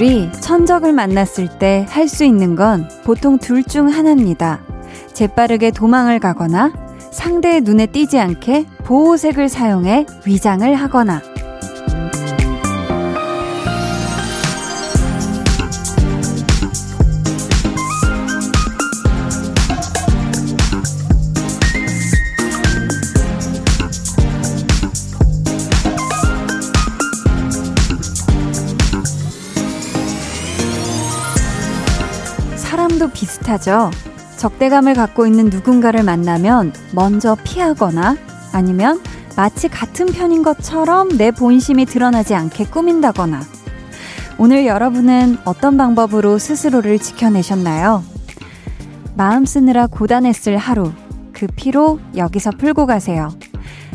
우리 천적을 만났을 때 할 수 있는 건 보통 둘 중 하나입니다. 재빠르게 도망을 가거나 상대의 눈에 띄지 않게 보호색을 사용해 위장을 하거나 비슷하죠. 적대감을 갖고 있는 누군가를 만나면 먼저 피하거나 아니면 마치 같은 편인 것처럼 내 본심이 드러나지 않게 꾸민다거나 오늘 여러분은 어떤 방법으로 스스로를 지켜내셨나요? 마음 쓰느라 고단했을 하루 그 피로 여기서 풀고 가세요.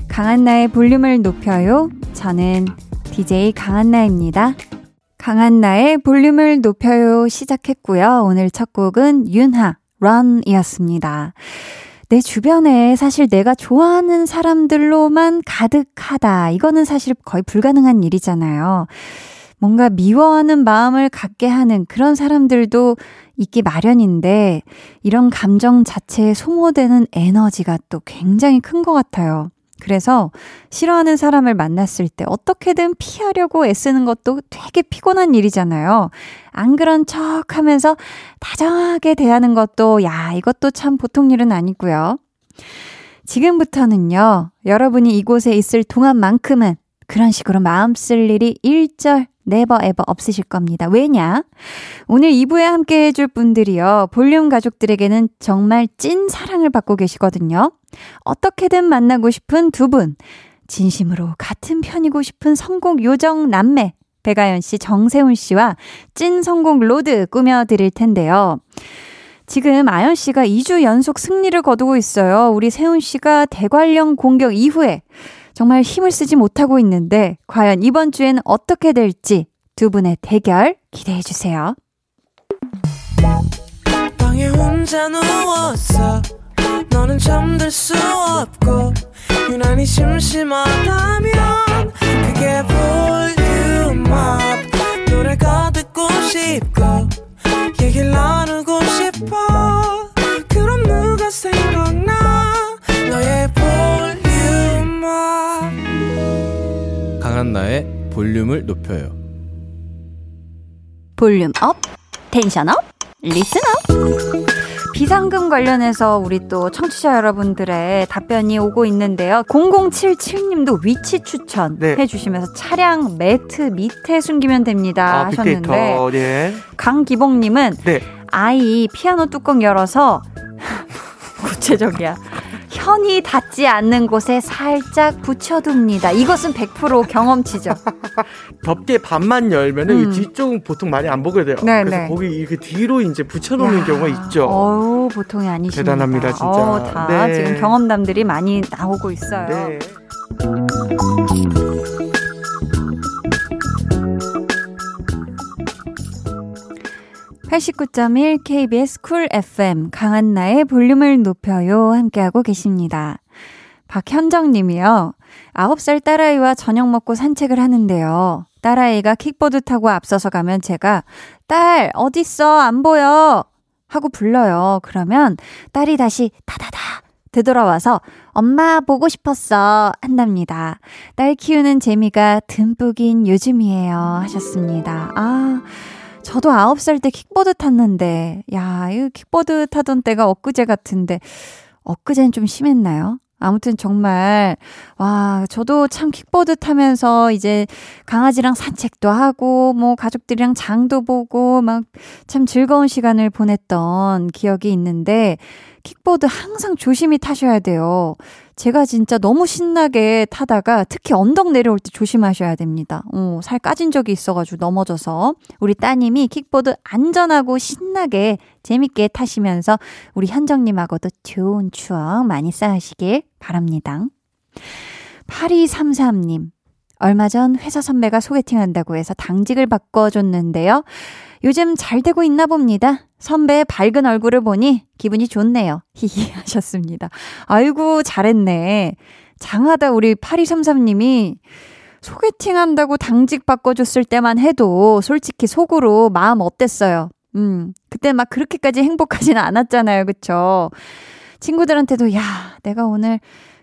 강한나의 볼륨을 높여요. 저는 DJ 강한나입니다. 강한 나의 볼륨을 높여요 시작했고요. 오늘 첫 곡은 윤하 run이었습니다. 내 주변에 사실 내가 좋아하는 사람들로만 가득하다. 이거는 사실 거의 불가능한 일이잖아요. 뭔가 미워하는 마음을 갖게 하는 그런 사람들도 있기 마련인데, 이런 감정 자체에 소모되는 에너지가 또 굉장히 큰 것 같아요. 그래서 싫어하는 사람을 만났을 때 어떻게든 피하려고 애쓰는 것도 되게 피곤한 일이잖아요. 안 그런 척 하면서 다정하게 대하는 것도, 야, 이것도 참 보통 일은 아니고요. 지금부터는요, 여러분이 이곳에 있을 동안만큼은 그런 식으로 마음 쓸 일이 일절 네버 에버 없으실 겁니다. 왜냐? 오늘 2부에 함께 해줄 분들이요. 볼륨 가족들에게는 정말 찐 사랑을 받고 계시거든요. 어떻게든 만나고 싶은 두 분. 진심으로 같은 편이고 싶은 성공 요정 남매. 배가연 씨, 정세훈 씨와 찐 성공 road 꾸며드릴 텐데요. 지금 아연 씨가 2주 연속 승리를 거두고 있어요. 우리 세훈 씨가 대관령 공격 이후에 정말 힘을 쓰지 못하고 있는데 과연 이번 주에는 어떻게 될지 두 분의 대결 기대해 주세요. 방에 혼자 누웠어 강한나의 볼륨을 높여요 volume up tension up listen up 비상금 관련해서 우리 또 청취자 여러분들의 답변이 오고 있는데요. 0077님도 위치 추천 네. 해주시면서 차량 매트 밑에 숨기면 됩니다 아, 하셨는데 네. 강기봉님은 네. 아이 피아노 뚜껑 열어서 구체적이야. 현이 닿지 않는 곳에 살짝 붙여둡니다. 이것은 100% 경험치죠. 덮개 반만 열면 은 음. 뒤쪽은 보통 많이 안 보게 돼요. 네네. 그래서 네. 거기 이렇게 뒤로 이제 붙여놓는 야. 경우가 있죠. 어우, 보통이 아니십니다. 대단합니다, 진짜. 어, 다 네. 지금 경험담들이 많이 나오고 있어요. 네. 89.1 KBS 쿨 FM 강한나의 볼륨을 높여요 함께하고 계십니다. 박현정 님이요. 9살 딸아이와 저녁 먹고 산책을 하는데요. 딸아이가 킥보드 타고 앞서서 가면 제가 딸 어딨어 안 보여 하고 불러요. 그러면 딸이 다시 다다다 되돌아와서 엄마 보고 싶었어 한답니다. 딸 키우는 재미가 듬뿍인 요즘이에요 하셨습니다. 아 저도 9살 때 킥보드 탔는데, 야, 이 킥보드 타던 때가 엊그제 같은데, 엊그제는 좀 심했나요? 아무튼 정말, 와, 저도 참 킥보드 타면서 이제 강아지랑 산책도 하고, 뭐 가족들이랑 장도 보고, 막 참 즐거운 시간을 보냈던 기억이 있는데, 킥보드 항상 조심히 타셔야 돼요. 제가 진짜 너무 신나게 타다가 특히 언덕 내려올 때 조심하셔야 됩니다. 어, 살 까진 적이 있어가지고 넘어져서 우리 따님이 킥보드 안전하고 신나게 재밌게 타시면서 우리 현정님하고도 좋은 추억 많이 쌓으시길 바랍니다. 8233님. 얼마 전 회사 선배가 소개팅 한다고 해서 당직을 바꿔줬는데요. 요즘 잘 되고 있나 봅니다. 선배의 밝은 얼굴을 보니 기분이 좋네요. 히히 하셨습니다. 아이고, 잘했네. 장하다 우리 8233님이 소개팅 한다고 당직 바꿔줬을 때만 해도 솔직히 속으로 마음 어땠어요? 음, 그때 막 그렇게까지 행복하지는 않았잖아요. 그쵸? 친구들한테도, 야, 내가 오늘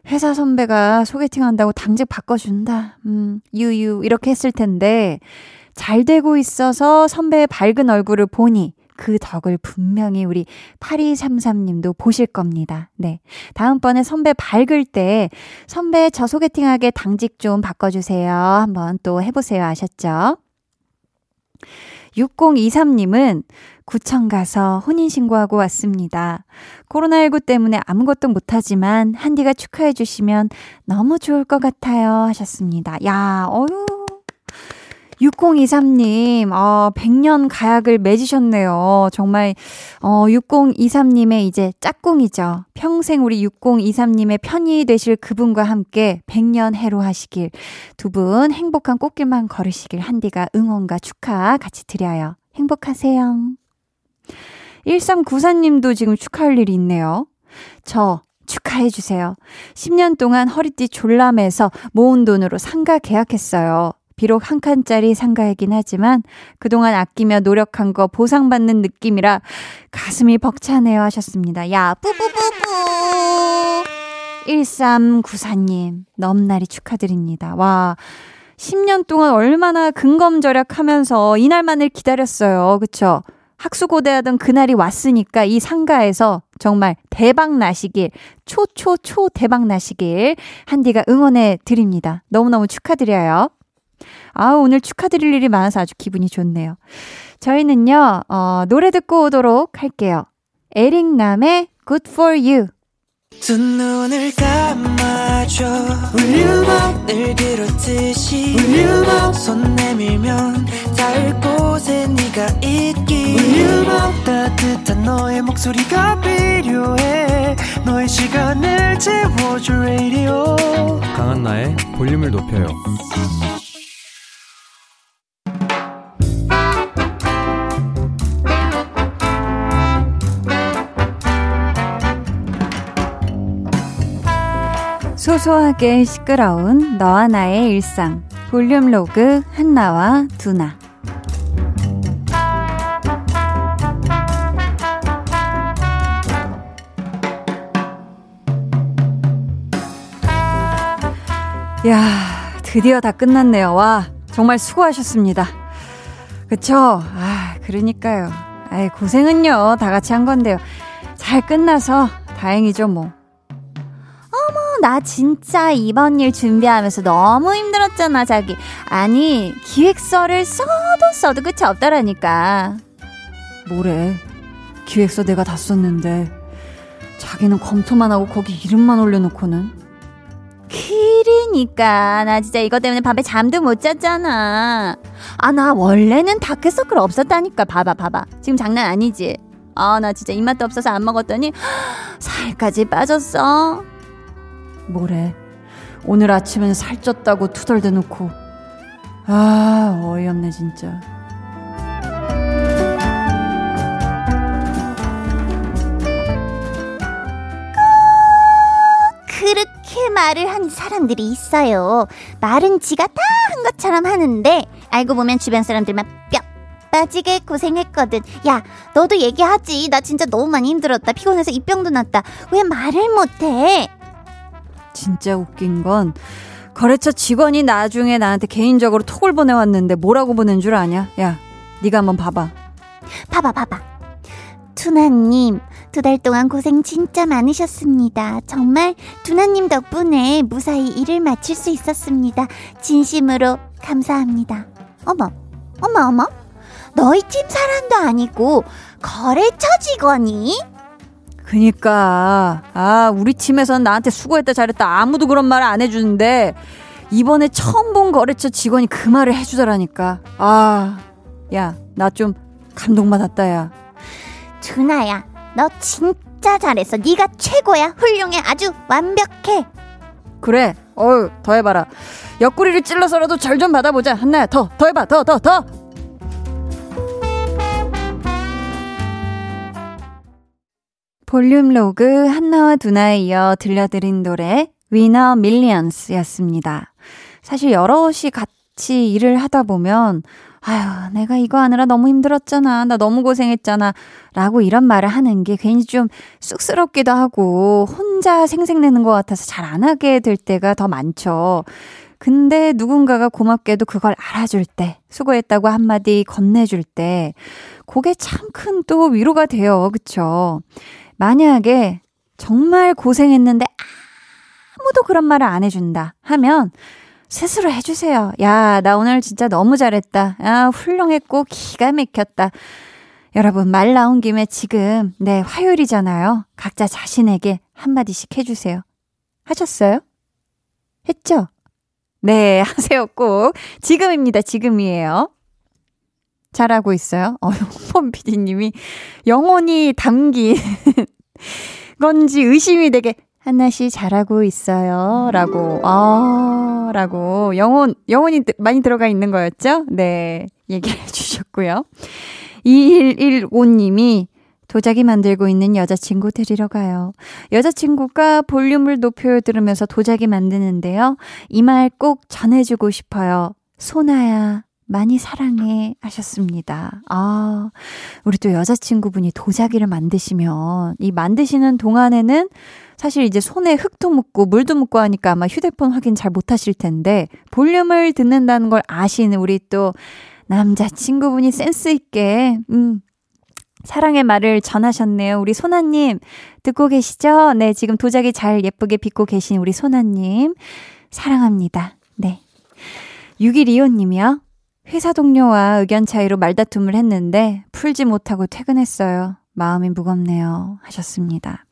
회사 선배가 소개팅 한다고 당직 바꿔준다. 음, 유유, 이렇게 했을 텐데, 잘 되고 있어서 선배의 밝은 얼굴을 보니, 그 덕을 분명히 우리 8233님도 보실 겁니다. 네. 다음번에 선배 밝을 때 선배 저 소개팅하게 당직 좀 바꿔주세요. 한번 또 해보세요. 아셨죠? 6023님은 구청 가서 혼인신고하고 왔습니다. 코로나19 때문에 아무것도 못하지만 한디가 축하해주시면 너무 좋을 것 같아요. 하셨습니다. 야, 어유 6023님, 어, 100년 가약을 맺으셨네요. 정말, 어, 6023님의 이제 짝꿍이죠. 평생 우리 6023님의 편이 되실 그분과 함께 100년 해로 하시길. 두 분 행복한 꽃길만 걸으시길 한디가 응원과 축하 같이 드려요. 행복하세요. 1394님도 지금 축하할 일이 있네요. 저 축하해주세요. 10년 동안 허리띠 졸라매서 모은 돈으로 상가 계약했어요. 비록 한 칸짜리 상가이긴 하지만 그동안 아끼며 노력한 거 보상받는 느낌이라 가슴이 벅차네요 하셨습니다. 야, 뿌뿌뿌뿌! 1394님, 넘날이 축하드립니다. 와, 10년 동안 얼마나 근검절약 하면서 이날만을 기다렸어요. 그쵸? 학수고대하던 그날이 왔으니까 이 상가에서 정말 대박 나시길, 초초초 대박 나시길 한디가 응원해 드립니다. 너무너무 축하드려요. 아, 오늘 축하드릴 일이 많아서 아주 기분이 좋네요. 저희는요, 어, 노래 듣고 오도록 할게요. 에릭남의 Good for You. 두 눈을 감아줘 Will you 늘 그렇듯이 Will you 손 내밀면 닿을 곳에 네가 있기 Will you 따뜻한 너의 목소리가 필요해 너의 시간을 채워줄 radio 강한나의 볼륨을 높여요 소소하게 시끄러운 너와 나의 일상. 볼륨 로그 한나와 두나. 야 드디어 다 끝났네요. 와 정말 수고하셨습니다. 그쵸? 아 그러니까요. 아이 고생은요 다 같이 한 건데요. 잘 끝나서 다행이죠 뭐 나 진짜 이번 일 준비하면서 너무 힘들었잖아, 자기. 아니, 기획서를 써도 써도 끝이 없다라니까. 뭐래. 기획서 내가 다 썼는데. 자기는 검토만 하고 거기 이름만 올려놓고는. 그러니까 나 진짜 이거 때문에 밤에 잠도 못 잤잖아. 아 나 원래는 다크서클 없었다니까 봐봐 봐봐 지금 장난 아니지. 아 나 진짜 입맛도 없어서 안 먹었더니 살까지 빠졌어. 뭐래. 오늘 아침엔 살쪘다고 투덜대놓고. 아, 어이없네, 진짜. 그렇게 말을 하는 사람들이 있어요. 말은 지가 다 한 것처럼 하는데, 알고 보면 주변 사람들만 뼈 빠지게 고생했거든. 야, 너도 얘기하지. 나 진짜 너무 많이 힘들었다. 피곤해서 입병도 났다. 왜 말을 못해? 진짜 웃긴 건 거래처 직원이 나중에 나한테 개인적으로 톡을 보내왔는데 뭐라고 보낸 줄 아냐? 야, 네가 한번 봐봐. 봐봐, 봐봐. 투나님, 두 달 동안 고생 진짜 많으셨습니다. 정말 투나님 덕분에 무사히 일을 마칠 수 있었습니다. 진심으로 감사합니다. 어머, 어머, 어머. 너희 팀 사람도 아니고 거래처 직원이? 그니까. 아 우리 팀에선 나한테 수고했다 잘했다 아무도 그런 말을 안 해주는데 이번에 처음 본 거래처 직원이 그 말을 해주더라니까. 아 야 나 좀 감동받았다 야. 준아야 너 진짜 잘했어. 네가 최고야. 훌륭해. 아주 완벽해. 그래. 어유 더 해봐라. 옆구리를 찔러서라도 절 좀 받아보자. 한나야 더 더 해봐. 더 더, 더. 볼륨 로그 한나와 두나에 이어 들려드린 노래 위너 Millions였습니다. 사실 여럿이 같이 일을 하다 보면 아유, 내가 이거 하느라 너무 힘들었잖아. 나 너무 고생했잖아. 라고 이런 말을 하는 게 괜히 좀 쑥스럽기도 하고 혼자 생색내는 것 같아서 잘 안 하게 될 때가 더 많죠. 근데 누군가가 고맙게도 그걸 알아줄 때, 수고했다고 한마디 건네줄 때, 그게 참 큰 또 위로가 돼요. 그쵸? 만약에 정말 고생했는데 아무도 그런 말을 안 해준다 하면 스스로 해주세요. 야, 나 오늘 진짜 너무 잘했다. 아, 훌륭했고 기가 막혔다. 여러분, 말 나온 김에 지금, 네, 화요일이잖아요. 각자 자신에게 한마디씩 해주세요. 하셨어요? 했죠? 네, 하세요, 꼭. 지금입니다, 지금이에요. 잘하고 있어요. 어, 홍범 PD님이 영혼이 담긴 건지 의심이 되게 한나씨 잘하고 있어요. 라고, 아, 라고. 영혼, 영혼이 많이 들어가 있는 거였죠? 네. 얘기해 주셨고요. 2115님이 도자기 만들고 있는 여자친구 데리러 가요. 여자친구가 볼륨을 높여 들으면서 도자기 만드는데요. 이 말 꼭 전해주고 싶어요. 소나야, 많이 사랑해 하셨습니다. 아, 우리 또 여자친구분이 도자기를 만드시면 이 만드시는 동안에는 사실 이제 손에 흙도 묻고 물도 묻고 하니까 아마 휴대폰 확인 잘 못하실 텐데 볼륨을 듣는다는 걸 아시는 우리 또 남자친구분이 센스 있게 음 사랑의 말을 전하셨네요. 우리 소나님, 듣고 계시죠? 네, 지금 도자기 잘 예쁘게 빚고 계신 우리 소나님. 사랑합니다. 네. 6125님이요. 회사 동료와 의견 차이로 말다툼을 했는데 풀지 못하고 퇴근했어요. 마음이 무겁네요. 하셨습니다.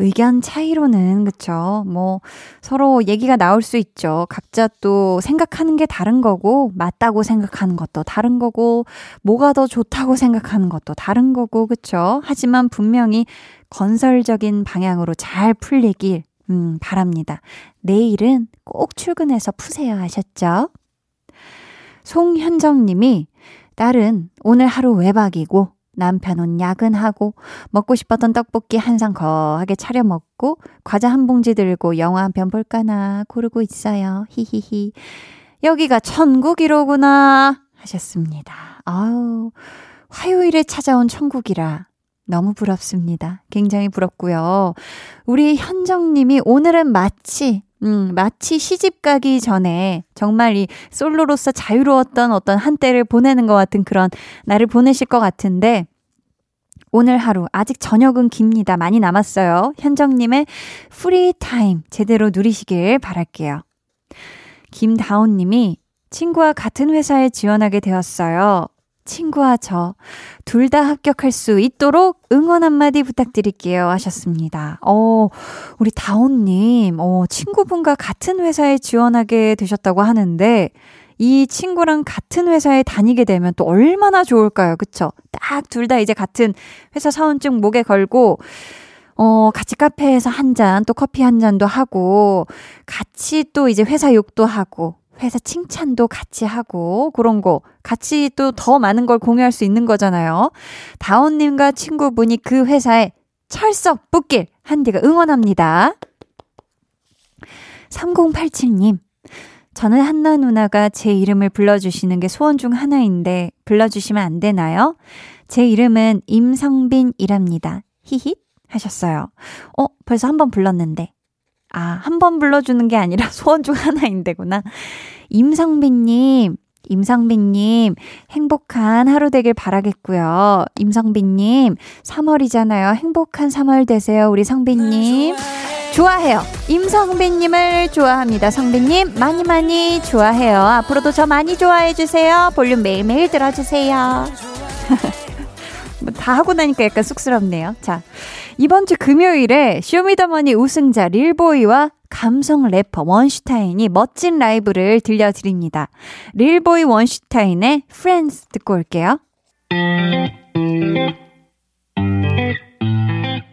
의견 차이로는 그쵸. 뭐 서로 얘기가 나올 수 있죠. 각자 또 생각하는 게 다른 거고 맞다고 생각하는 것도 다른 거고 뭐가 더 좋다고 생각하는 것도 다른 거고 그쵸. 하지만 분명히 건설적인 방향으로 잘 풀리길 음, 바랍니다. 내일은 꼭 출근해서 푸세요 하셨죠? 송현정 님이 딸은 오늘 하루 외박이고 남편 은 야근하고 먹고 싶었던 떡볶이 한 상 거하게 차려 먹고 과자 한 봉지 들고 영화 한 편 볼까나 고르고 있어요. 히히히. 여기가 천국이로구나 하셨습니다. 아우 화요일에 찾아온 천국이라 너무 부럽습니다. 굉장히 부럽고요. 우리 현정님이 오늘은 마치 음, 마치 시집 가기 전에 정말 이 솔로로서 자유로웠던 어떤 한때를 보내는 것 같은 그런 날을 보내실 것 같은데, 오늘 하루, 아직 저녁은 깁니다. 많이 남았어요. 현정님의 free time 제대로 누리시길 바랄게요. 김다운 님이 친구와 같은 회사에 지원하게 되었어요. 친구와 저, 둘 다 합격할 수 있도록 응원 한마디 부탁드릴게요. 하셨습니다. 어, 우리 다온님, 어, 친구분과 같은 회사에 지원하게 되셨다고 하는데, 이 친구랑 같은 회사에 다니게 되면 또 얼마나 좋을까요? 그쵸? 딱 둘 다 이제 같은 회사 사원증 목에 걸고, 어, 같이 카페에서 한 잔, 또 커피 한 잔도 하고, 같이 또 이제 회사 욕도 하고, 회사 칭찬도 같이 하고 그런 거 같이 또 더 많은 걸 공유할 수 있는 거잖아요. 다운님과 친구분이 그 회사에 철석 붙길 한디가 응원합니다. 3087님. 저는 한나 누나가 제 이름을 불러주시는 게 소원 중 하나인데 불러주시면 안 되나요? 제 이름은 임성빈이랍니다. 히힛 하셨어요. 어, 벌써 한 번 불렀는데. 아, 한 번 불러주는 게 아니라 소원 중 하나인데구나. 임성빈님, 임성빈님, 행복한 하루 되길 바라겠고요. 임성빈님, 3월이잖아요. 행복한 3월 되세요, 우리 성빈님. 좋아해요. 임성빈님을 좋아합니다. 성빈님, 많이 많이 좋아해요. 앞으로도 저 많이 좋아해주세요. 볼륨 매일매일 들어주세요. 뭐다 하고 나니까 약간 쑥스럽네요. 자, 이번 주 금요일에 쇼미더머니 우승자 릴보이와 감성 래퍼 원슈타인이 멋진 라이브를 들려드립니다. 릴보이 원슈타인의 Friends 듣고 올게요.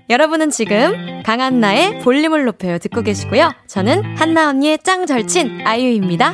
여러분은 지금 강한나의 볼륨을 높여요 듣고 계시고요. 저는 한나 언니의 짱 절친 아이유입니다.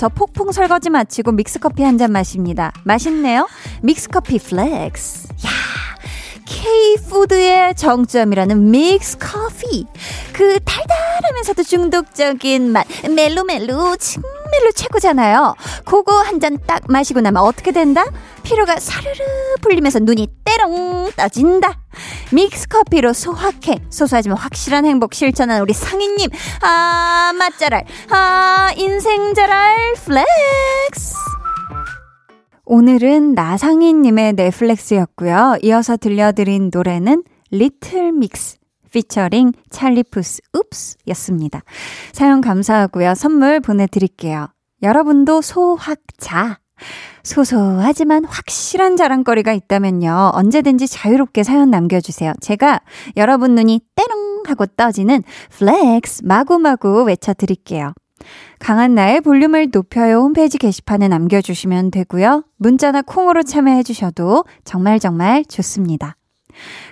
저 폭풍 설거지 마치고 믹스커피 한 잔 마십니다. 맛있네요? 믹스커피 flex. 야 K푸드의 정점이라는 믹스 커피. 그 달달하면서도 중독적인 맛. 멜로멜로 정말로 최고잖아요. 그거 한 잔 딱 마시고 나면 어떻게 된다? 피로가 사르르 풀리면서 눈이 때롱 떠진다. 믹스 커피로 소확행, 소소하지만 확실한 행복 실천한 우리 상인님. 아, 맛잘알. 아, 인생잘알 flex. 오늘은 나상인님의 네, flex였고요. 이어서 들려드린 노래는 리틀 믹스 피처링 찰리푸스 Oops 였습니다. 사연 감사하고요. 선물 보내드릴게요. 여러분도 소확자. 소소하지만 확실한 자랑거리가 있다면요. 언제든지 자유롭게 사연 남겨주세요. 제가 여러분 눈이 때롱 하고 떠지는 flex 마구마구 외쳐드릴게요. 강한나의 볼륨을 높여요 홈페이지 게시판에 남겨주시면 되고요. 문자나 콩으로 참여해주셔도 정말 정말 좋습니다.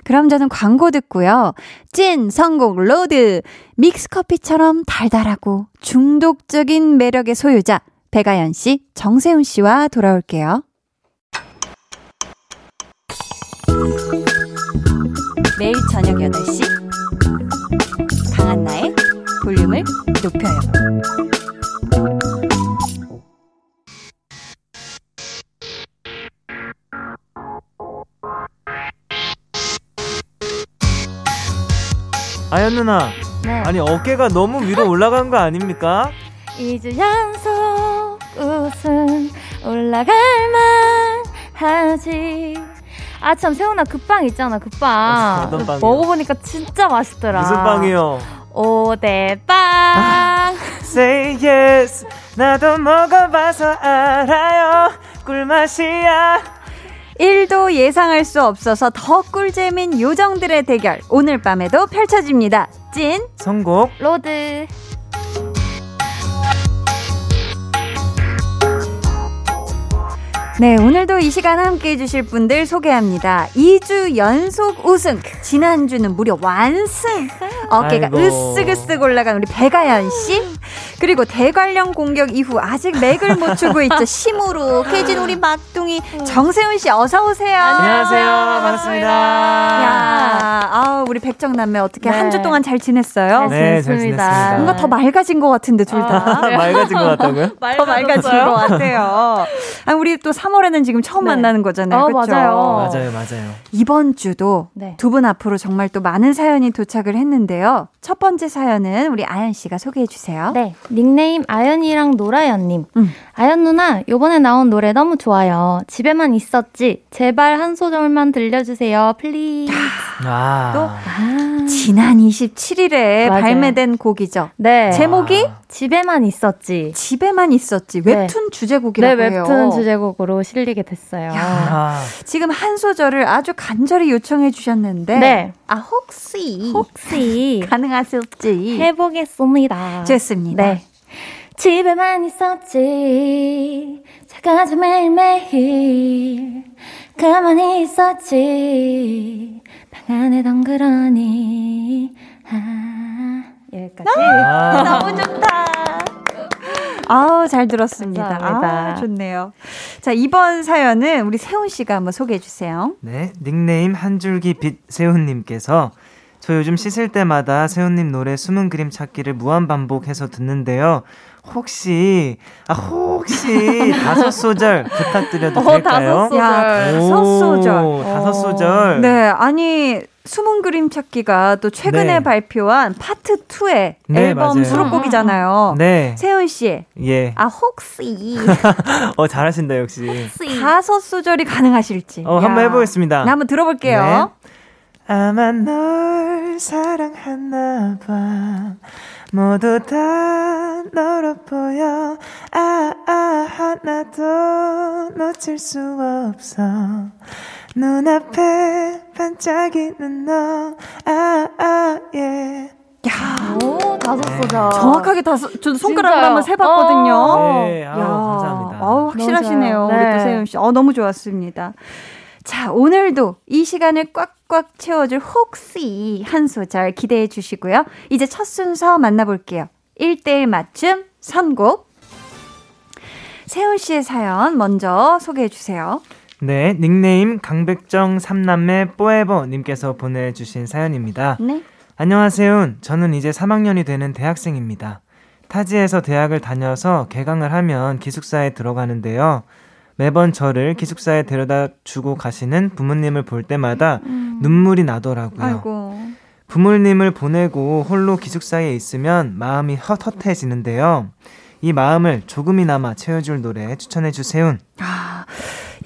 그럼 저는 광고 듣고요. 찐 선곡 로드 믹스커피처럼 달달하고 중독적인 매력의 소유자 백아연 씨, 정세운 씨와 돌아올게요. 매일 저녁 8시 강한 나의 볼륨을 높여요. 아연 누나. 네. 아니 어깨가 너무 위로 올라간 거 아닙니까? 2주 연속 우승 올라갈만 하지. 아참 세운아 그 빵 있잖아 그 빵. 어, 먹어보니까 진짜 맛있더라. 무슨 빵이요? 오대빵. 아, say yes. 나도 먹어봐서 알아요. 꿀맛이야. 1도 예상할 수 없어서 더 꿀잼인 요정들의 대결 오늘 밤에도 펼쳐집니다. 찐 선곡 로드 네, 오늘도 이 시간 함께 해주실 분들 소개합니다. 2주 연속 우승. 지난주는 무려 완승. 어깨가 아이고. 으쓱으쓱 올라간 우리 배가연 씨. 그리고 대관령 공격 이후 아직 맥을 못 추고 있죠. 심으로 깨진 우리 막둥이 정세훈 씨 어서 오세요. 안녕하세요. 반갑습니다. 야, 아 우리 백정남매 어떻게 네. 한주 동안 잘 지냈어요? 네, 잘 지냈습니다. 뭔가 더 맑아진 것 같은데 둘 다. 아, 맑아진 것 같다고요? 더 맑아진 것 같아요. 아, 우리 또 3월에는 지금 처음 네. 만나는 거잖아요. 어, 그렇죠? 맞아요. 맞아요, 맞아요. 이번 주도 네. 두분 앞으로 정말 또 많은 사연이 도착을 했는데 요. 첫 번째 사연은 우리 아연 씨가 소개해 주세요. 네, 닉네임 아연이랑 노라연님. 음. 아연 누나, 요번에 나온 노래 너무 좋아요. 집에만 있었지. 제발 한 소절만 들려주세요. please. 아. 또 아. 지난 27일에 맞아요. 발매된 곡이죠. 네. 제목이 집에만 있었지. 집에만 있었지. 네. 웹툰 네. 주제곡이라고 네, 웹툰 해요. 주제곡으로 실리게 됐어요. 야, 지금 한 소절을 아주 간절히 요청해 주셨는데 네. 아 혹시 혹시 가능하실지 해보겠습니다. 좋습니다. 네. 집에만 있었지 작아져 매일매일 가만히 있었지 방 안에 덩그러니 아 여기까지 아, 너무 좋다 아우 잘 들었습니다. 감사합니다. 아, 좋네요. 자 이번 사연은 우리 세훈 씨가 한번 소개해 주세요. 네 닉네임 한 줄기 빛 세훈님께서 저 요즘 씻을 때마다 세훈님 노래 숨은 그림 찾기를 무한 반복해서 듣는데요. 혹시 아 혹시 다섯 소절 부탁드려도 어, 될까요? 다섯 소절. 야, 다섯 소절. 다섯 소절. 네, 아니 숨은 그림 찾기가 또 최근에 네. 발표한 파트 2의 네, 앨범 맞아요. 수록곡이잖아요. 네. 세훈 씨. 예. 아 혹시 어 잘하신다 역시. 혹시 다섯 소절이 가능하실지. 어 야. 한번 해보겠습니다. 네, 한번 들어볼게요. 네. 아마 널 사랑하나 봐 모두 다 너로 보여 아, 아, 하나도 놓칠 수 없어 눈앞에 반짝이는 너 아, 아, 예. 야, 오, 다섯 소절. 정확하게 다섯, 저 손가락으로 한번 세봤거든요. 어. 네, 아우, 야, 감사합니다. 아우, 확실하시네요. 우리 또 네. 세윤 씨. 어, 너무 좋았습니다. 자, 오늘도 이 시간을 꽉꽉 채워줄 혹시 한 소절 기대해 주시고요. 이제 첫 순서 만나볼게요. 1대1 맞춤 선곡. 세훈 씨의 사연 먼저 소개해 주세요. 네, 닉네임 강백정 삼남매 뽀에버 님께서 보내주신 사연입니다. 네. 안녕하세요. 저는 이제 3학년이 되는 대학생입니다. 타지에서 대학을 다녀서 개강을 하면 기숙사에 들어가는데요. 매번 저를 기숙사에 데려다 주고 가시는 부모님을 볼 때마다 눈물이 나더라고요. 아이고. 부모님을 보내고 홀로 기숙사에 있으면 마음이 헛헛해지는데요. 이 마음을 조금이나마 채워줄 노래 추천해 주세요. 아,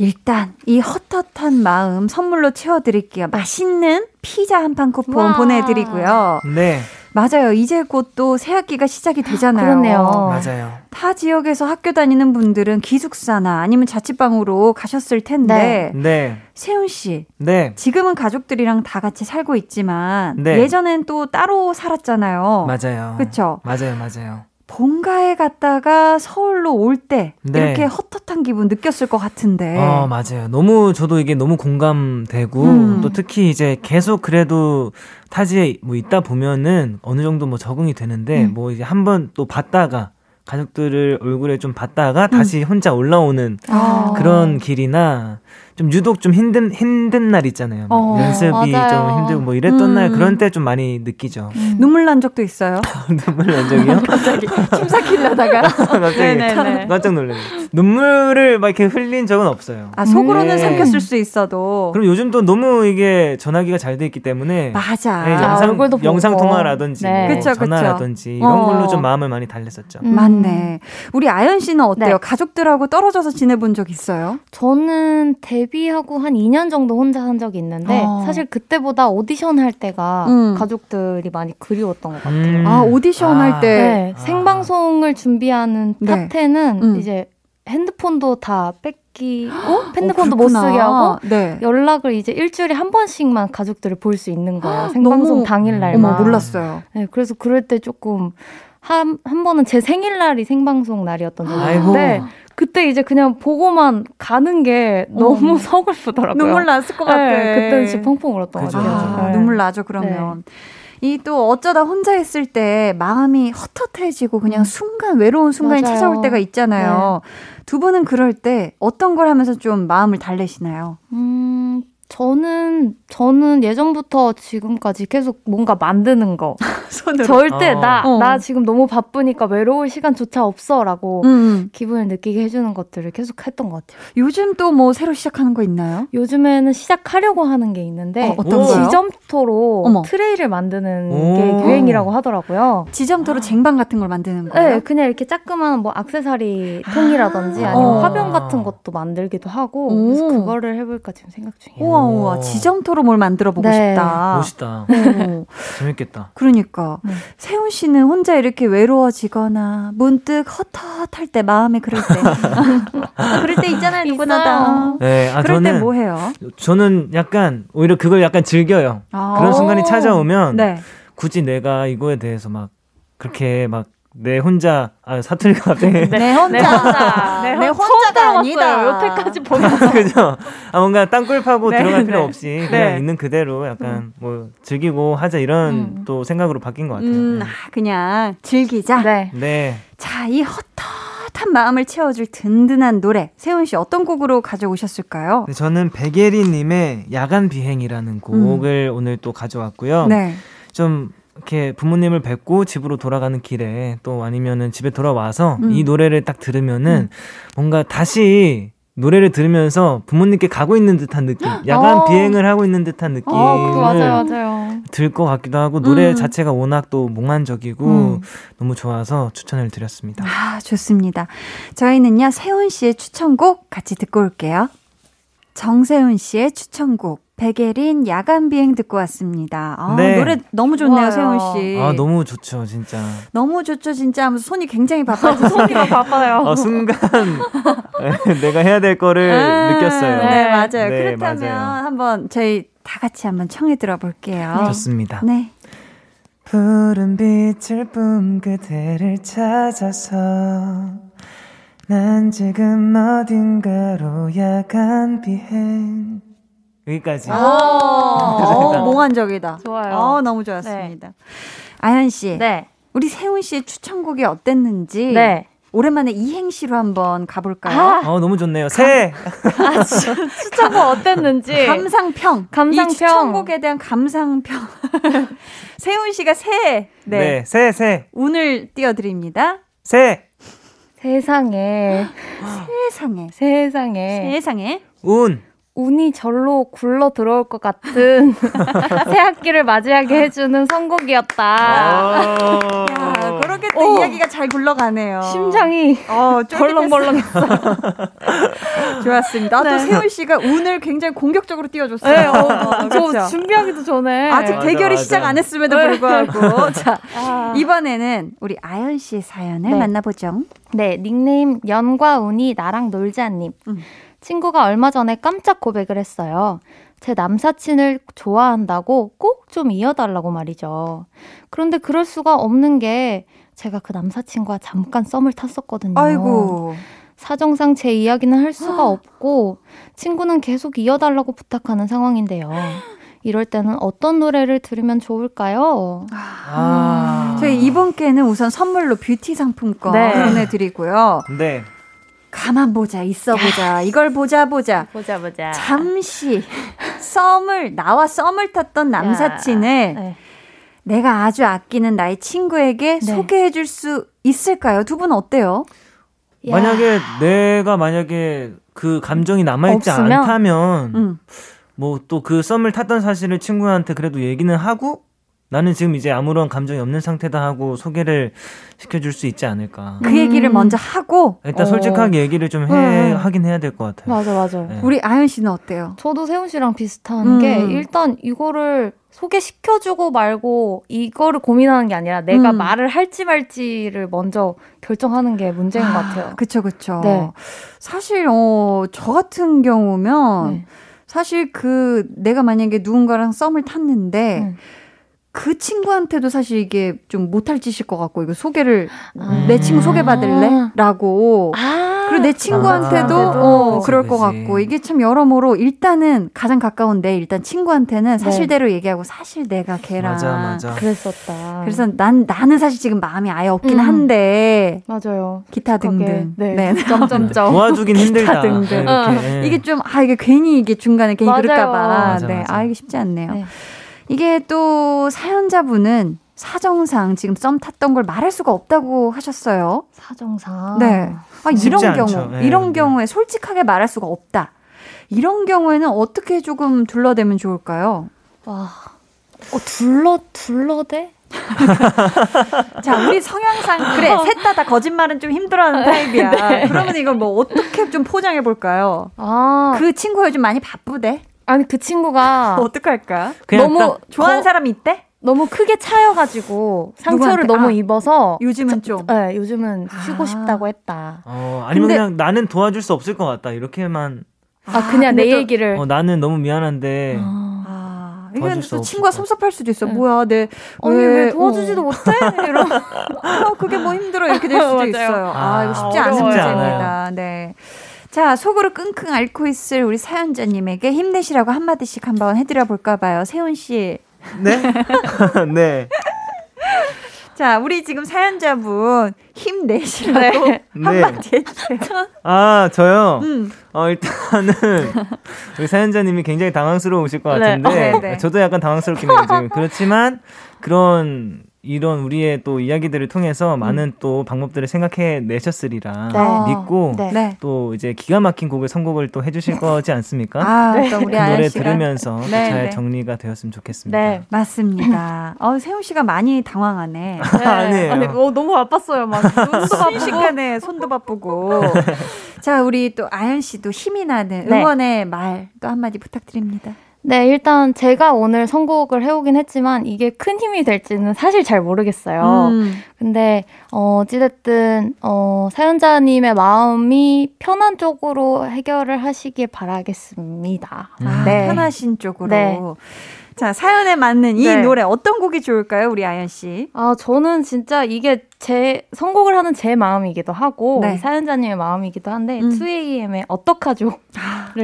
일단 이 헛헛한 마음 선물로 채워드릴게요. 맛있는 피자 한 판 쿠폰 와. 보내드리고요. 네, 맞아요. 이제 곧 또 새학기가 시작이 되잖아요. 그러네요. 맞아요. 타 지역에서 학교 다니는 분들은 기숙사나 아니면 자취방으로 가셨을 텐데 네, 세훈 씨 네, 지금은 가족들이랑 다 같이 살고 있지만 네. 예전엔 또 따로 살았잖아요. 맞아요. 그쵸? 맞아요, 맞아요. 본가에 갔다가 서울로 올때 네. 이렇게 헛헛한 기분 느꼈을 것 같은데. 어, 맞아요. 너무 저도 이게 너무 공감되고 음. 또 특히 이제 계속 그래도 타지에 뭐 있다 보면은 어느 정도 뭐 적응이 되는데 음. 뭐 이제 한번 또 봤다가 가족들을 얼굴에 좀 봤다가 다시 혼자 올라오는 음. 아. 그런 길이나 좀 유독 좀 힘든 힘든 날 있잖아요. 막 어, 연습이 맞아요. 좀 힘들고 뭐 이랬던 음. 날 그런 때 좀 많이 느끼죠. 눈물 난 적도 있어요. 눈물 난 적이요? 갑자기 침 삭히려다가. 갑자기 네네네. 깜짝 놀랐네. 눈물을 막 이렇게 흘린 적은 없어요. 아, 속으로는 네. 삼켰을 수 있어도. 그럼 요즘도 너무 이게 전화기가 잘 돼 있기 때문에 맞아. 네, 아, 영상 얼굴도 보고. 영상 통화라든지 네. 뭐 그쵸, 그쵸. 전화라든지 이런 어. 걸로 좀 마음을 많이 달랬었죠. 음. 맞네. 우리 아연 씨는 어때요? 네. 가족들하고 떨어져서 지내본 적 있어요? 저는 데뷔하고 한 2년 정도 혼자 산 적이 있는데 어. 사실 그때보다 오디션 할 때가 음. 가족들이 많이 그리웠던 것 같아요. 음. 아, 오디션 아. 할 때. 네, 아. 생방송을 준비하는 네. top 10은 음. 이제 핸드폰도 다 뺏기고 핸드폰도 못 어. 쓰게 하고 네. 연락을 이제 일주일에 한 번씩만 가족들을 볼 수 있는 거예요. 생방송 당일 날만. 어머, 몰랐어요. 네, 그래서 그럴 때 조금 한, 한 번은 제 생일날이 생방송 날이었던 적이. 있는데 그때 이제 그냥 보고만 가는 게 너무 어머. 서글프더라고요. 눈물 났을 것 같아. 네, 그때는 진짜 펑펑 울었던 것 그죠, 같아요. 그죠. 아, 네. 눈물 나죠, 그러면. 이또 어쩌다 혼자 있을 때 마음이 헛헛해지고 그냥 순간 외로운 순간이 맞아요. 찾아올 때가 있잖아요. 두 분은 그럴 때 어떤 걸 하면서 좀 마음을 달래시나요? 음, 저는 저는 예전부터 지금까지 계속 뭔가 만드는 거. 손으로. 절대 어. 나 어. 나 지금 너무 바쁘니까 외로울 시간조차 없어라고 음, 기분을 느끼게 해주는 것들을 계속 했던 것 같아요. 요즘 또 뭐 새로 시작하는 거 있나요? 요즘에는 시작하려고 하는 게 있는데 어? 지점토로 어머. 트레이를 만드는 오. 게 유행이라고 하더라고요. 지점토로 쟁반 같은 걸 만드는 거예요? 네, 그냥 이렇게 자그마한 뭐 악세사리 통이라든지 아 니면 어. 화병 같은 것도 만들기도 하고 오. 그래서 그거를 해볼까 지금 생각 중이에요. 우와, 우 와. 지점토로 뭘 만들어 보고 네. 싶다. 멋있다. 오. 재밌겠다. 그러니까 네. 세훈 씨는 혼자 이렇게 외로워지거나 문득 헛헛할 때 마음에 그럴 때 그럴 때 있잖아요 누구나 다 네, 아 그럴 때 저는 뭐 해요? 저는 약간 오히려 그걸 약간 즐겨요. 아. 그런 순간이 찾아오면 네. 굳이 내가 이거에 대해서 막 그렇게 막 내 혼자 아 사투리가 갑자기 내 혼자 네, 내 처음 혼자가 들어봤어요. 아니다 여태까지 보면서 그죠? 아 뭔가 땅굴 파고 네, 들어갈 필요 네. 없이 그냥 네. 있는 그대로 약간 뭐 즐기고 하자 이런 음. 또 생각으로 바뀐 것 같아요. 음, 아, 그냥 즐기자. 네. 네. 자, 이 헛헛한 마음을 채워줄 든든한 노래 세훈 씨 어떤 곡으로 가져오셨을까요? 네, 저는 백예리님의 야간 비행이라는 곡을 오늘 또 가져왔고요. 음. 네. 좀 이렇게 부모님을 뵙고 집으로 돌아가는 길에 또 아니면은 집에 돌아와서 음. 이 노래를 딱 들으면은 뭔가 다시 노래를 들으면서 부모님께 가고 있는 듯한 느낌, 야간 어. 비행을 하고 있는 듯한 느낌을 어, 그거 맞아요, 맞아요. 들것 같기도 하고 노래 음. 자체가 워낙 또 몽환적이고 음. 너무 좋아서 추천을 드렸습니다. 아, 좋습니다. 저희는요, 세훈 씨의 추천곡 같이 듣고 올게요. 정세훈 씨의 추천곡, 백예린 야간 비행 듣고 왔습니다. 아, 네. 노래 너무 좋네요, 세훈 씨. 아, 너무 좋죠, 진짜. 너무 좋죠, 진짜 하면서 손이 굉장히 바빠서 손이 바빠요. 어, 순간 내가 해야 될 거를 아, 느꼈어요. 네, 맞아요. 네, 그렇다면 맞아요. 한번 저희 다 같이 한번 청해 들어볼게요. 네. 좋습니다. 네. 푸른 빛을 뿜 그대를 찾아서 난 지금 어딘가로 야간 비행 여기까지. 오, 오 몽환적이다. 좋아요. 어, 너무 좋았습니다. 네. 아현 씨. 네. 우리 세훈 씨의 추천곡이 어땠는지. 네. 오랜만에 이행시로 한번 가볼까요? 아, 어, 너무 좋네요. 새. 아, 추천곡 어땠는지. 감상평. 감상평. 이 추천곡에 대한 감상평. 세훈 씨가 새. 네. 네, 새, 새. 운을 띄워드립니다. 새. 세상에. 세상에. 세상에. 세상에. 운. 운이 절로 굴러 들어올 것 같은 새 학기를 맞이하게 해주는 선곡이었다. 야, 그렇게 또 오. 이야기가 잘 굴러가네요. 심장이 어, 벌렁벌렁했어. 좋았습니다. 네. 또 세훈 씨가 운을 굉장히 공격적으로 띄워줬어요. 네, 어, 저 그렇죠? 준비하기도 전에 아직 맞아, 대결이 맞아. 시작 안 했음에도 네. 불구하고 자 아. 이번에는 우리 아연 씨의 사연을 네. 만나보죠. 네, 닉네임 연과 운이 나랑 놀자님. 음. 친구가 얼마 전에 깜짝 고백을 했어요. 제 남사친을 좋아한다고 꼭 좀 이어달라고 말이죠. 그런데 그럴 수가 없는 게 제가 그 남사친과 잠깐 썸을 탔었거든요. 아이고. 사정상 제 이야기는 할 수가 없고 친구는 계속 이어달라고 부탁하는 상황인데요. 이럴 때는 어떤 노래를 들으면 좋을까요? 아. 저희 이분께는 우선 선물로 뷰티 상품권 네. 보내드리고요. 네. 가만 보자, 있어 보자, 이걸 보자, 보자. 보자, 보자. 잠시 썸을, 나와 썸을 탔던 남사친을 네. 내가 아주 아끼는 나의 친구에게 네. 소개해 줄 수 있을까요? 두 분 어때요? 만약에 내가 만약에 그 감정이 남아 있지 없으면? 않다면, 음. 뭐또 그 썸을 탔던 사실을 친구한테 그래도 얘기는 하고, 나는 지금 이제 아무런 감정이 없는 상태다 하고 소개를 시켜줄 수 있지 않을까. 그 얘기를 음. 먼저 하고 일단 어. 솔직하게 얘기를 좀 해, 네. 하긴 해야 될 것 같아요. 맞아, 맞아. 네. 우리 아연 씨는 어때요? 저도 세훈 씨랑 비슷한 음. 게 일단 이거를 소개시켜주고 말고 이거를 고민하는 게 아니라 내가 음. 말을 할지 말지를 먼저 결정하는 게 문제인 아, 것 같아요. 그쵸, 그쵸. 네. 사실, 어, 저 같은 경우면 네. 사실 그 내가 만약에 누군가랑 썸을 탔는데 음. 그 친구한테도 사실 이게 좀 못할 짓일 것 같고 이거 소개를 아~ 내 친구 소개받을래?라고 아~ 그리고 내 친구한테도 아~ 어 그치, 그럴 그치. 것 같고 이게 참 여러모로 일단은 가장 가까운 내 일단 친구한테는 네. 사실대로 네. 얘기하고 사실 내가 걔랑 맞아, 맞아. 그랬었다. 그래서 난 나는 사실 지금 마음이 아예 없긴 음. 한데 맞아요. 기타 등등 네, 네. 점점점 도와주긴 힘들다. 등등 어. 이게 좀 아 이게 괜히 이게 중간에 괜히 그럴까봐 네. 아 이게 쉽지 않네요. 네. 이게 또 사연자분은 사정상 지금 썸 탔던 걸 말할 수가 없다고 하셨어요. 사정상. 네. 아, 이런 경우, 네, 이런 네. 경우에 솔직하게 말할 수가 없다. 이런 경우에는 어떻게 조금 둘러대면 좋을까요? 와, 어, 둘러, 둘러대? 자, 우리 성향상 그래 셋 다 다 거짓말은 좀 힘들어하는 타입이야. 네. 그러면 이걸 뭐 어떻게 좀 포장해 볼까요? 아, 그 친구가 요즘 많이 바쁘대. 아니 그 친구가 어떡할까? 너무 좋아하는 거, 사람이 있대? 너무 크게 차여가지고 상처를 누구한테? 너무 아, 입어서 요즘은 좀 네, 요즘은 쉬고 아. 싶다고 했다. 어, 아니면 근데, 그냥 나는 도와줄 수 없을 것 같다 이렇게만. 아, 그냥 내 또, 얘기를. 어, 나는 너무 미안한데. 아. 이건 또 친구가 섭섭할 수도 있어. 네. 뭐야, 내 아니 왜, 왜 도와주지도 어. 못해? 이런. 아, 그게 뭐 힘들어 이렇게 될 수도 있어요. 아, 아, 이거 쉽지 않은 문제입니다. 네. 자, 속으로 끙끙 앓고 있을 우리 사연자님에게 힘내시라고 한마디씩 한번 해드려 볼까 봐요. 세훈 씨. 네? 네. 자, 우리 지금 사연자분 힘내시라고 네. 한마디 네. 해주세요. 아, 저요? 음. 어, 일단은 우리 사연자님이 굉장히 당황스러우실 것 네. 같은데 네. 네. 저도 약간 당황스럽긴 해요, 지금. 그렇지만 그런 이런 우리의 또 이야기들을 통해서 음. 많은 또 방법들을 생각해 내셨으리라 네. 믿고 네. 네. 또 이제 기가 막힌 곡을 선곡을 또 해주실 거지 않습니까? 아, 네. 또 우리 그 노래 들으면서 네, 잘 네. 정리가 되었으면 좋겠습니다. 네, 맞습니다. 어, 세훈 씨가 많이 당황하네. 네. 아니에요. 아니, 어, 너무 바빴어요. 막 눈도 바쁘고, 손도 바쁘고. 자, 우리 또 아연 씨도 힘이 나는 응원의 말 또 한마디 부탁드립니다. 네, 일단 제가 오늘 선곡을 해오긴 했지만 이게 큰 힘이 될지는 사실 잘 모르겠어요. 음. 근데, 어, 어찌됐든, 어, 사연자님의 마음이 편한 쪽으로 해결을 하시길 바라겠습니다. 아, 네. 편하신 쪽으로. 네. 자, 사연에 맞는 이 네. 노래 어떤 곡이 좋을까요, 우리 아연 씨? 아, 저는 진짜 이게 제 선곡을 하는 제 마음이기도 하고 네. 사연자님의 마음이기도 한데 음. 2AM의 어떡하죠를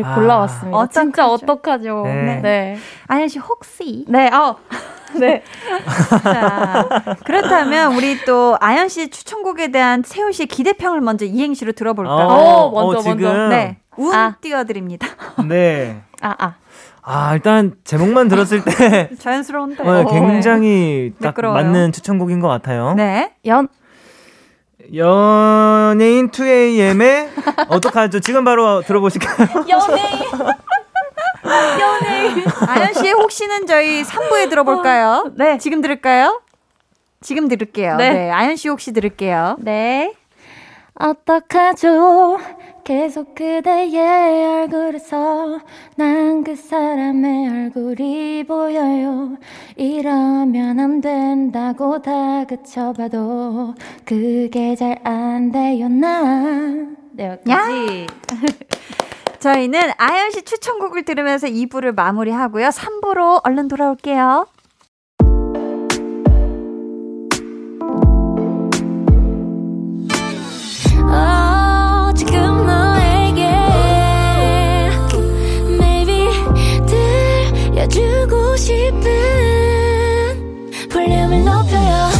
아, 골라왔습니다. 어떡하죠? 진짜 어떡하죠. 네. 네. 아연 씨 혹시 네, 아. 네. 자, 그렇다면 우리 또 아연 씨 추천곡에 대한 세훈 씨의 기대평을 먼저 이행시로 들어볼까요? 어, 어 먼저 어, 먼저. 네. 운 아. 띄워드립니다. 네. 아, 아. 아, 일단 제목만 들었을 때 자연스러운데. 어, 굉장히 네. 딱 매끄러워요. 맞는 추천곡인 것 같아요. 네. 연 연예인 2AM의 어떡하죠? 지금 바로 들어보실까요? 연예인. 연예인. 아연 씨 혹시는 저희 3부에 들어볼까요? 어, 네. 지금 들을까요? 지금 들을게요. 네. 네. 아연 씨 혹시 들을게요. 네. 어떡하죠? 계속 그대의 얼굴에서 난 그 사람의 얼굴이 보여요. 이러면 안 된다고 다그쳐봐도 그게 잘 안 돼요, 난. 네, 여기까지. 저희는 아연 씨 추천곡을 들으면서 2부를 마무리하고요. 3부로 얼른 돌아올게요. 싶은 볼륨을 높여요.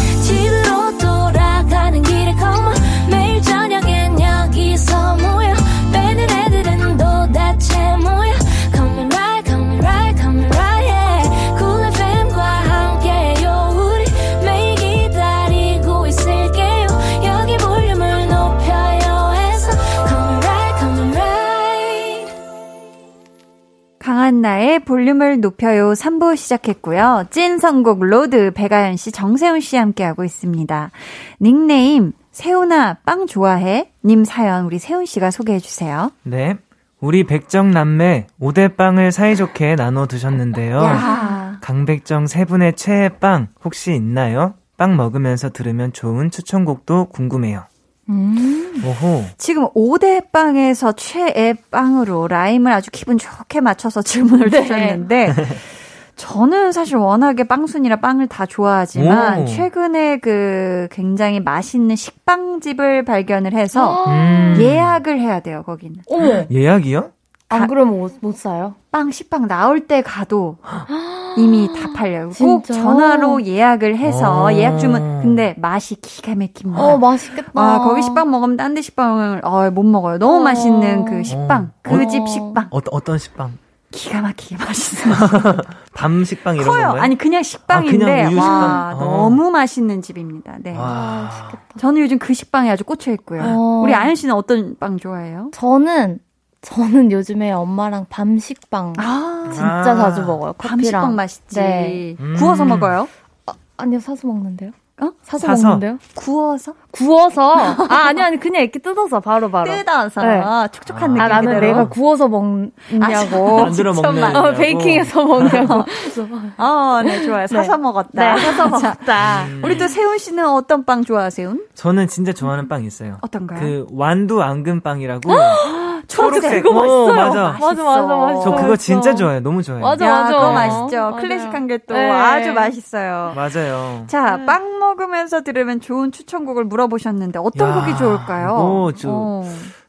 강한나의 볼륨을 높여요 3부 시작했고요. 찐 선곡 로드 백아연 씨, 정세운 씨 함께하고 있습니다. 닉네임 세운아 빵 좋아해? 님 사연 우리 세운 씨가 소개해 주세요. 네. 우리 백정 남매 오대빵을 사이좋게 나눠 드셨는데요. 강백정 세 분의 최애 빵 혹시 있나요? 빵 먹으면서 들으면 좋은 추천곡도 궁금해요. 음. 오호. 지금 5대 빵에서 최애 빵으로 라임을 아주 기분 좋게 맞춰서 질문을 네. 주셨는데 저는 사실 워낙에 빵순이라 빵을 다 좋아하지만 오. 최근에 그 굉장히 맛있는 식빵집을 발견을 해서 음. 예약을 해야 돼요 거기는. 어머. 예약이요? 안 그러면 못, 못 사요? 빵, 식빵 나올 때 가도 이미 다 팔려요. 꼭 전화로 예약을 해서 어. 예약 주문. 근데 맛이 기가 막힙니다. 어, 맛있겠다. 아, 거기 식빵 먹으면 딴 데 식빵을 어, 못 먹어요. 너무 어. 맛있는 그 식빵. 어. 그집 식빵. 어, 어떤 식빵? 기가 막히게 맛있어요. 밤 식빵 이런 커요. 건가요? 아니 그냥 식빵인데 아, 그냥 와 어. 너무 맛있는 집입니다. 네. 와. 저는 요즘 그 식빵에 아주 꽂혀 있고요. 어. 우리 아연 씨는 어떤 빵 좋아해요? 저는 저는 요즘에 엄마랑 밤식빵 아~ 진짜 아~ 자주 먹어요. 커피랑. 밤식빵 맛있지. 네. 음. 구워서 먹어요? 아, 아니요, 사서 먹는데요. 어? 사서, 사서, 먹는데요? 구워서? 구워서? 아, 아니, 아니, 그냥 이렇게 뜯어서 바로 바로. 뜯어서. 네. 촉촉한 느낌. 아, 나는 그대로. 내가 구워서 먹냐고. 아, 만들어 먹는 어, 베이킹해서 먹냐고. 어, 네, 좋아요. 사서 네. 먹었다. 네, 사서 먹었다. 음. 우리 또 세훈 씨는 어떤 빵 좋아하세요? 저는 진짜 좋아하는 빵 있어요. 어떤가요? 그 완두 앙금빵이라고. 초록색. 그거 맛있어요. 맞아. 맞아, 맞아, 맞아. 저 그거 진짜 좋아해요. 너무 좋아해요. 맞아, 야, 맞아. 그거 맛있죠. 맞아요. 클래식한 게또 네. 아주 맛있어요. 맞아요. 자, 네. 빵 먹으면서 들으면 좋은 추천곡을 물어보셨는데 어떤 야, 곡이 좋을까요? 어, 저, 어.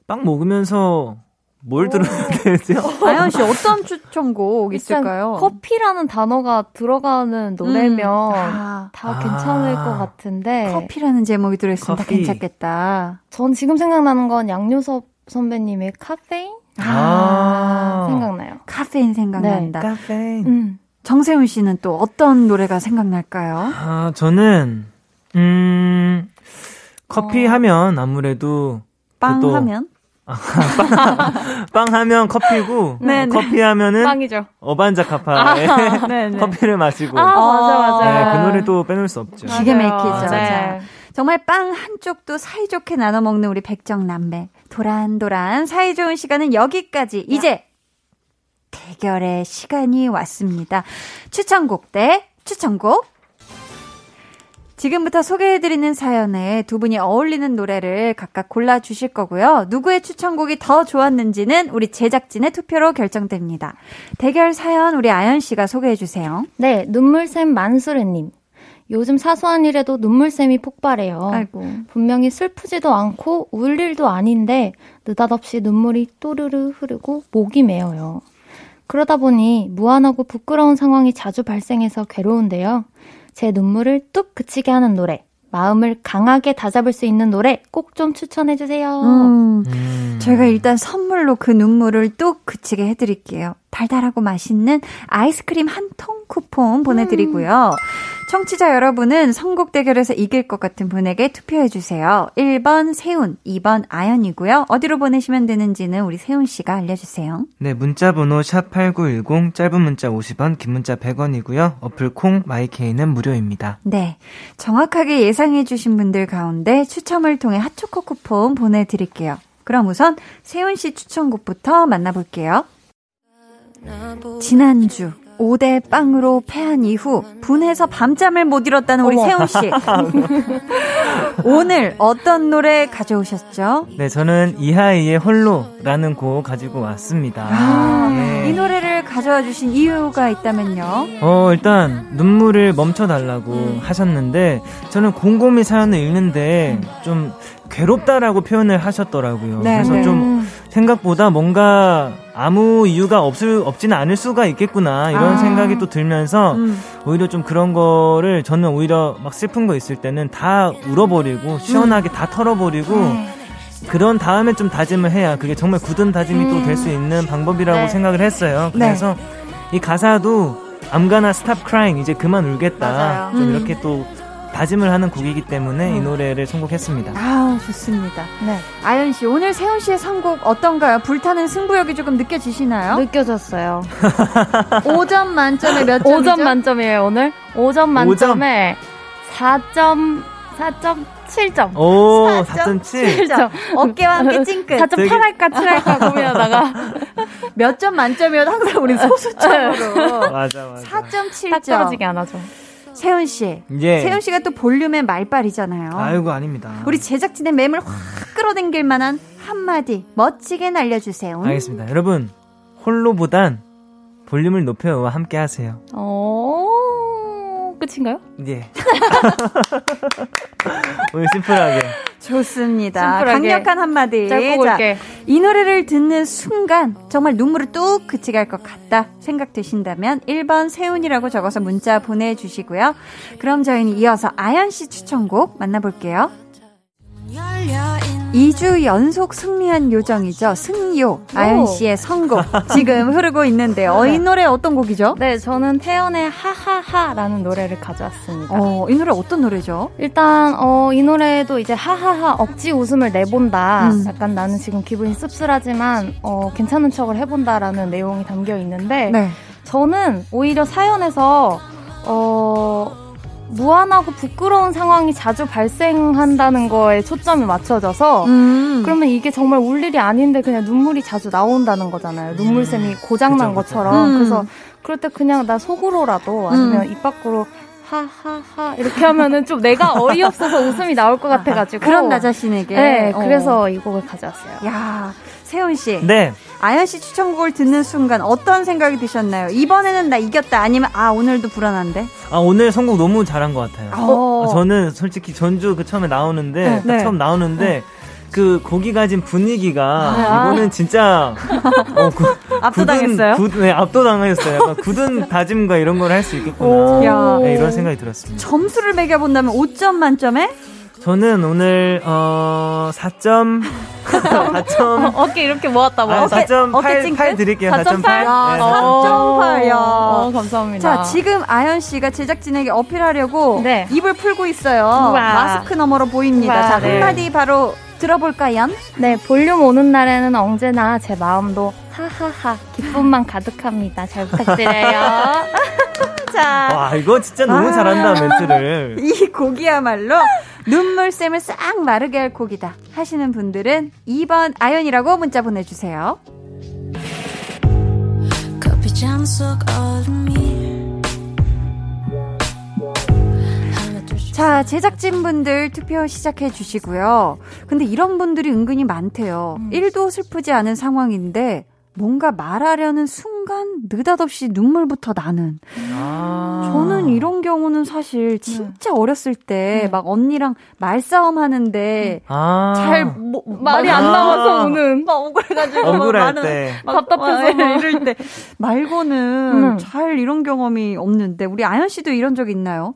빵 먹으면서 뭘 들어야 되죠? 아연 씨 어떤 추천곡 있을까요? 커피라는 단어가 들어가는 노래면 음. 아. 다 아. 괜찮을 것 같은데 커피라는 제목이 들어있으면 커피. 괜찮겠다. 전 지금 생각나는 건 양요섭 선배님의 카페인? 아, 생각나요. 카페인 생각난다. 네. 카페인. 음. 정세훈 씨는 또 어떤 노래가 생각날까요? 아, 저는, 음, 커피 어. 하면 아무래도. 빵 하면? 빵, 빵 하면 커피고 네, 네. 커피 하면은 빵이죠. 어반자카파에 아, 네, 네. 커피를 마시고 아, 맞아 맞아. 네, 그 노래도 빼놓을 수 없죠. 기가 막히죠. 네. 정말 빵 한 쪽도 사이좋게 나눠 먹는 우리 백정 남매. 도란도란 사이 좋은 시간은 여기까지. 이제 대결의 시간이 왔습니다. 추천곡 대 추천곡. 지금부터 소개해드리는 사연에 두 분이 어울리는 노래를 각각 골라주실 거고요. 누구의 추천곡이 더 좋았는지는 우리 제작진의 투표로 결정됩니다. 대결 사연 우리 아연 씨가 소개해주세요. 네, 눈물샘 만수르님. 요즘 사소한 일에도 눈물샘이 폭발해요. 아이고. 분명히 슬프지도 않고 울 일도 아닌데 느닷없이 눈물이 또르르 흐르고 목이 메어요. 그러다 보니 무한하고 부끄러운 상황이 자주 발생해서 괴로운데요. 제 눈물을 뚝 그치게 하는 노래, 마음을 강하게 다잡을 수 있는 노래 꼭 좀 추천해 주세요. 음, 음. 저희가 일단 선물로 그 눈물을 뚝 그치게 해드릴게요. 달달하고 맛있는 아이스크림 한 통 쿠폰 보내드리고요. 음. 청취자 여러분은 선곡 대결에서 이길 것 같은 분에게 투표해주세요. 1번 세훈, 2번 아연이고요. 어디로 보내시면 되는지는 우리 세훈 씨가 알려주세요. 네, 문자 번호 샵8910, 짧은 문자 50원, 긴 문자 100원이고요. 어플 콩, 마이케이는 무료입니다. 네, 정확하게 예상해주신 분들 가운데 추첨을 통해 핫초코 쿠폰 보내드릴게요. 그럼 우선 세훈 씨 추천곡부터 만나볼게요. 지난주 5대 빵으로 패한 이후 분해서 밤잠을 못 이뤘다는 우리 세훈 씨. 오늘 어떤 노래 가져오셨죠? 네, 저는 이하이의 홀로라는 곡 가지고 왔습니다. 아, 네. 이 노래를 가져와 주신 이유가 있다면요? 어, 일단 눈물을 멈춰 달라고 음. 하셨는데 저는 곰곰이 사연을 읽는데 좀 괴롭다라고 표현을 하셨더라고요. 네, 그래서 네. 좀 생각보다 뭔가 아무 이유가 없을 없지는 않을 수가 있겠구나 이런 아. 생각이 또 들면서 음. 오히려 좀 그런 거를 저는 오히려 막 슬픈 거 있을 때는 다 울어버리고 시원하게 음. 다 털어버리고 네. 그런 다음에 좀 다짐을 해야 그게 정말 굳은 다짐이 음. 또될 수 있는 방법이라고 네. 생각을 했어요. 네. 그래서 이 가사도 I'm gonna stop crying 이제 그만 울겠다 맞아요. 좀 음. 이렇게 또 다짐을 하는 곡이기 때문에 음. 이 노래를 선곡했습니다. 아, 좋습니다. 네. 아연 씨, 오늘 세훈 씨의 선곡 어떤가요? 불타는 승부욕이 조금 느껴지시나요? 느껴졌어요. 5점 만점에 몇 점이죠? 5점 만점이에요, 오늘. 5점 만점에 4점 4.7점. 오, 4.7점. 어깨와 함께 찡긋. 4.8 할까, 7 할까 고민하다가. 몇 점 만점이어도 항상 우리 소수점으로. 맞아, 맞아. 4.7점. 딱 떨어지게 안 하죠. 세훈 씨. 예. 세훈 씨가 또 볼륨의 말빨이잖아요. 아이고 아닙니다. 우리 제작진의 맴을 확 끌어당길 만한 한마디 멋지게 날려주세요. 알겠습니다. 여러분 홀로보단 볼륨을 높여와 함께 하세요. 어. 끝인가요? 예. 오늘 심플하게. 좋습니다. 심플하게. 강력한 한마디. 짧고 굵게. 이 노래를 듣는 순간 정말 눈물을 뚝 그치게 할것 같다 생각되신다면 1번 세훈이라고 적어서 문자 보내주시고요. 그럼 저희는 이어서 아연 씨 추천곡 만나볼게요. 2주 연속 승리한 요정이죠. 승요. 아연 씨의 선곡. 지금 흐르고 있는데요. 어, 이 네. 노래 어떤 곡이죠? 네, 저는 태연의 하하하라는 노래를 가져왔습니다. 어, 이 노래 어떤 노래죠? 일단, 어, 이 노래도 이제 하하하 억지 웃음을 내본다. 음. 약간 나는 지금 기분이 씁쓸하지만, 어, 괜찮은 척을 해본다라는 내용이 담겨 있는데, 네. 저는 오히려 사연에서, 어, 무한하고 부끄러운 상황이 자주 발생한다는 거에 초점이 맞춰져서 음. 그러면 이게 정말 울 일이 아닌데 그냥 눈물이 자주 나온다는 거잖아요. 눈물샘이 음. 고장난 것처럼. 음. 그래서 그럴 때 그냥 나 속으로라도 아니면 음. 입 밖으로 하하하 이렇게 하면은 좀 내가 어이없어서 웃음이 나올 것 같아가지고 그런 나 자신에게 네 어. 그래서 이 곡을 가져왔어요. 야 세훈 씨. 네. 아연 씨 추천곡을 듣는 순간 어떤 생각이 드셨나요? 이번에는 나 이겼다 아니면 아 오늘도 불안한데? 아 오늘 선곡 너무 잘한 것 같아요. 어. 아, 저는 솔직히 전주 그 처음에 나오는데 네. 처음 나오는데 네. 그 고기 가진 분위기가 아. 이거는 진짜 어, 구, 압도당했어요? 굳은, 네, 압도당했어요. 굳은 다짐과 이런 걸 할 수 있겠구나. 네, 이런 생각이 들었습니다. 점수를 매겨본다면 5점 만점에 저는 오늘 어 4점 4점 어 깨 이렇게 모았다 모았다. 아, 4.8 8 드릴게요. 4.8. 4.8. 야, 네. 4.8 야. 어, 감사합니다. 자, 지금 아연 씨가 제작진에게 어필하려고 네. 입을 풀고 있어요. 우와. 마스크 너머로 보입니다. 우와, 자, 네. 한마디 바로 들어볼까요? 네, 볼륨 오는 날에는 언제나 제 마음도 하하하 기쁨만 가득합니다. 잘 부탁드려요. 자. 와, 이거 진짜 너무 아, 잘한다, 멘트를. 이 곡이야말로 눈물샘을 싹 마르게 할 곡이다. 하시는 분들은 2번 아연이라고 문자 보내주세요. 속 얼음이 자, 제작진분들 투표 시작해 주시고요. 근데 이런 분들이 은근히 많대요. 음. 1도 슬프지 않은 상황인데 뭔가 말하려는 순간 느닷없이 눈물부터 나는. 아. 저는 이런 경우는 사실 진짜 네. 어렸을 때막 네. 언니랑 말싸움 하는데 아. 잘 뭐, 말이 안 나와서 우는 막 억울해가지고 억울할 막때 답답해서 막 이럴 때 말고는 음. 잘 이런 경험이 없는데 우리 아연 씨도 이런 적 있나요?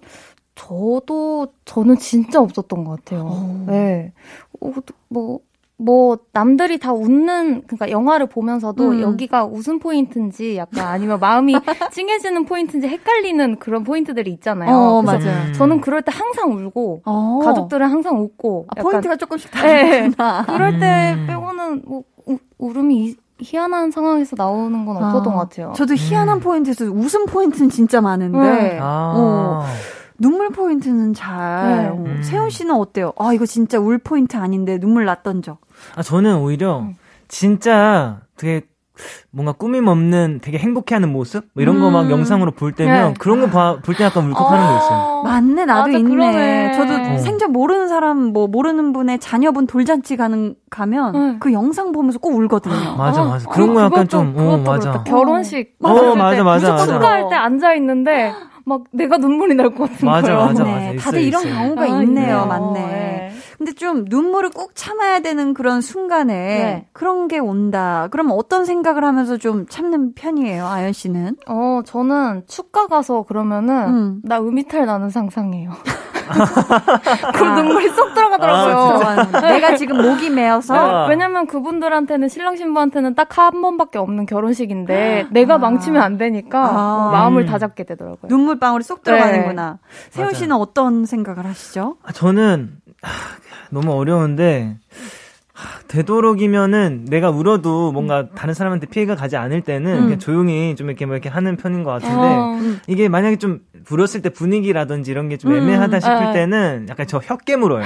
저도 저는 진짜 없었던 것 같아요. 오. 어. 네. 어, 뭐 뭐 남들이 다 웃는 그러니까 영화를 보면서도 음. 여기가 웃음 포인트인지 약간 아니면 마음이 찡해지는 포인트인지 헷갈리는 그런 포인트들이 있잖아요. 어, 맞아요. 저는 그럴 때 항상 울고 어. 가족들은 항상 웃고 아, 포인트가 조금씩 다르구나. 네. 그럴 때 음. 빼고는 뭐 우, 울음이 희한한 상황에서 나오는 건 없었던 아, 것 같아요. 저도 희한한 음. 포인트에서 웃음 포인트는 진짜 많은데. 네. 아. 어. 눈물 포인트는 잘. 네. 어, 음. 세훈 씨는 어때요? 아, 이거 진짜 울 포인트 아닌데 눈물 났던 적. 아, 저는 오히려 음. 진짜 되게 뭔가 꾸밈 없는 되게 행복해하는 모습 뭐 이런 음. 거막 영상으로 볼 때면 네. 그런 거 볼 때 약간 울컥하는 어. 거 있어요. 맞네, 나도 맞아, 있네. 그러네. 저도 어. 생전 모르는 사람 뭐 모르는 분의 자녀분 돌잔치 가는 가면 네. 그 영상 보면서 꼭 울거든요. 맞아, 맞아. 그런 어, 거 약간 좀 어, 맞아. 결혼식 어, 맞아, 맞아, 맞아. 축하할 때 앉아 있는데 막 내가 눈물이 날 것 같은 맞아, 거예요. 맞아, 맞아. 네, 다들 있어, 이런 있어. 경우가 아, 있네요. 맞네. 네. 근데 좀 눈물을 꼭 참아야 되는 그런 순간에 네. 그런 게 온다. 그러면 어떤 생각을 하면서 좀 참는 편이에요, 아연 씨는? 어, 저는 축가 가서 그러면은 음. 나 음이탈 나는 상상해요. 그 아. 눈물이 쏙 들어가더라고요. 아, 내가 지금 목이 메어서. 아. 왜냐면 그분들한테는 신랑 신부한테는 딱 한 번밖에 없는 결혼식인데 내가 아. 망치면 안 되니까 아. 마음을 음. 다잡게 되더라고요. 눈물방울이 쏙 들어가는구나. 네. 세훈 씨는 어떤 생각을 하시죠? 아, 저는 너무 어려운데 되도록이면은 내가 울어도 뭔가 음. 다른 사람한테 피해가 가지 않을 때는 음. 그냥 조용히 좀 이렇게 뭐 이렇게 하는 편인 것 같은데 어. 이게 만약에 좀 불었을 때 분위기라든지 이런 게좀 음. 애매하다 싶을 음. 때는 약간 저 혀 깨물어요.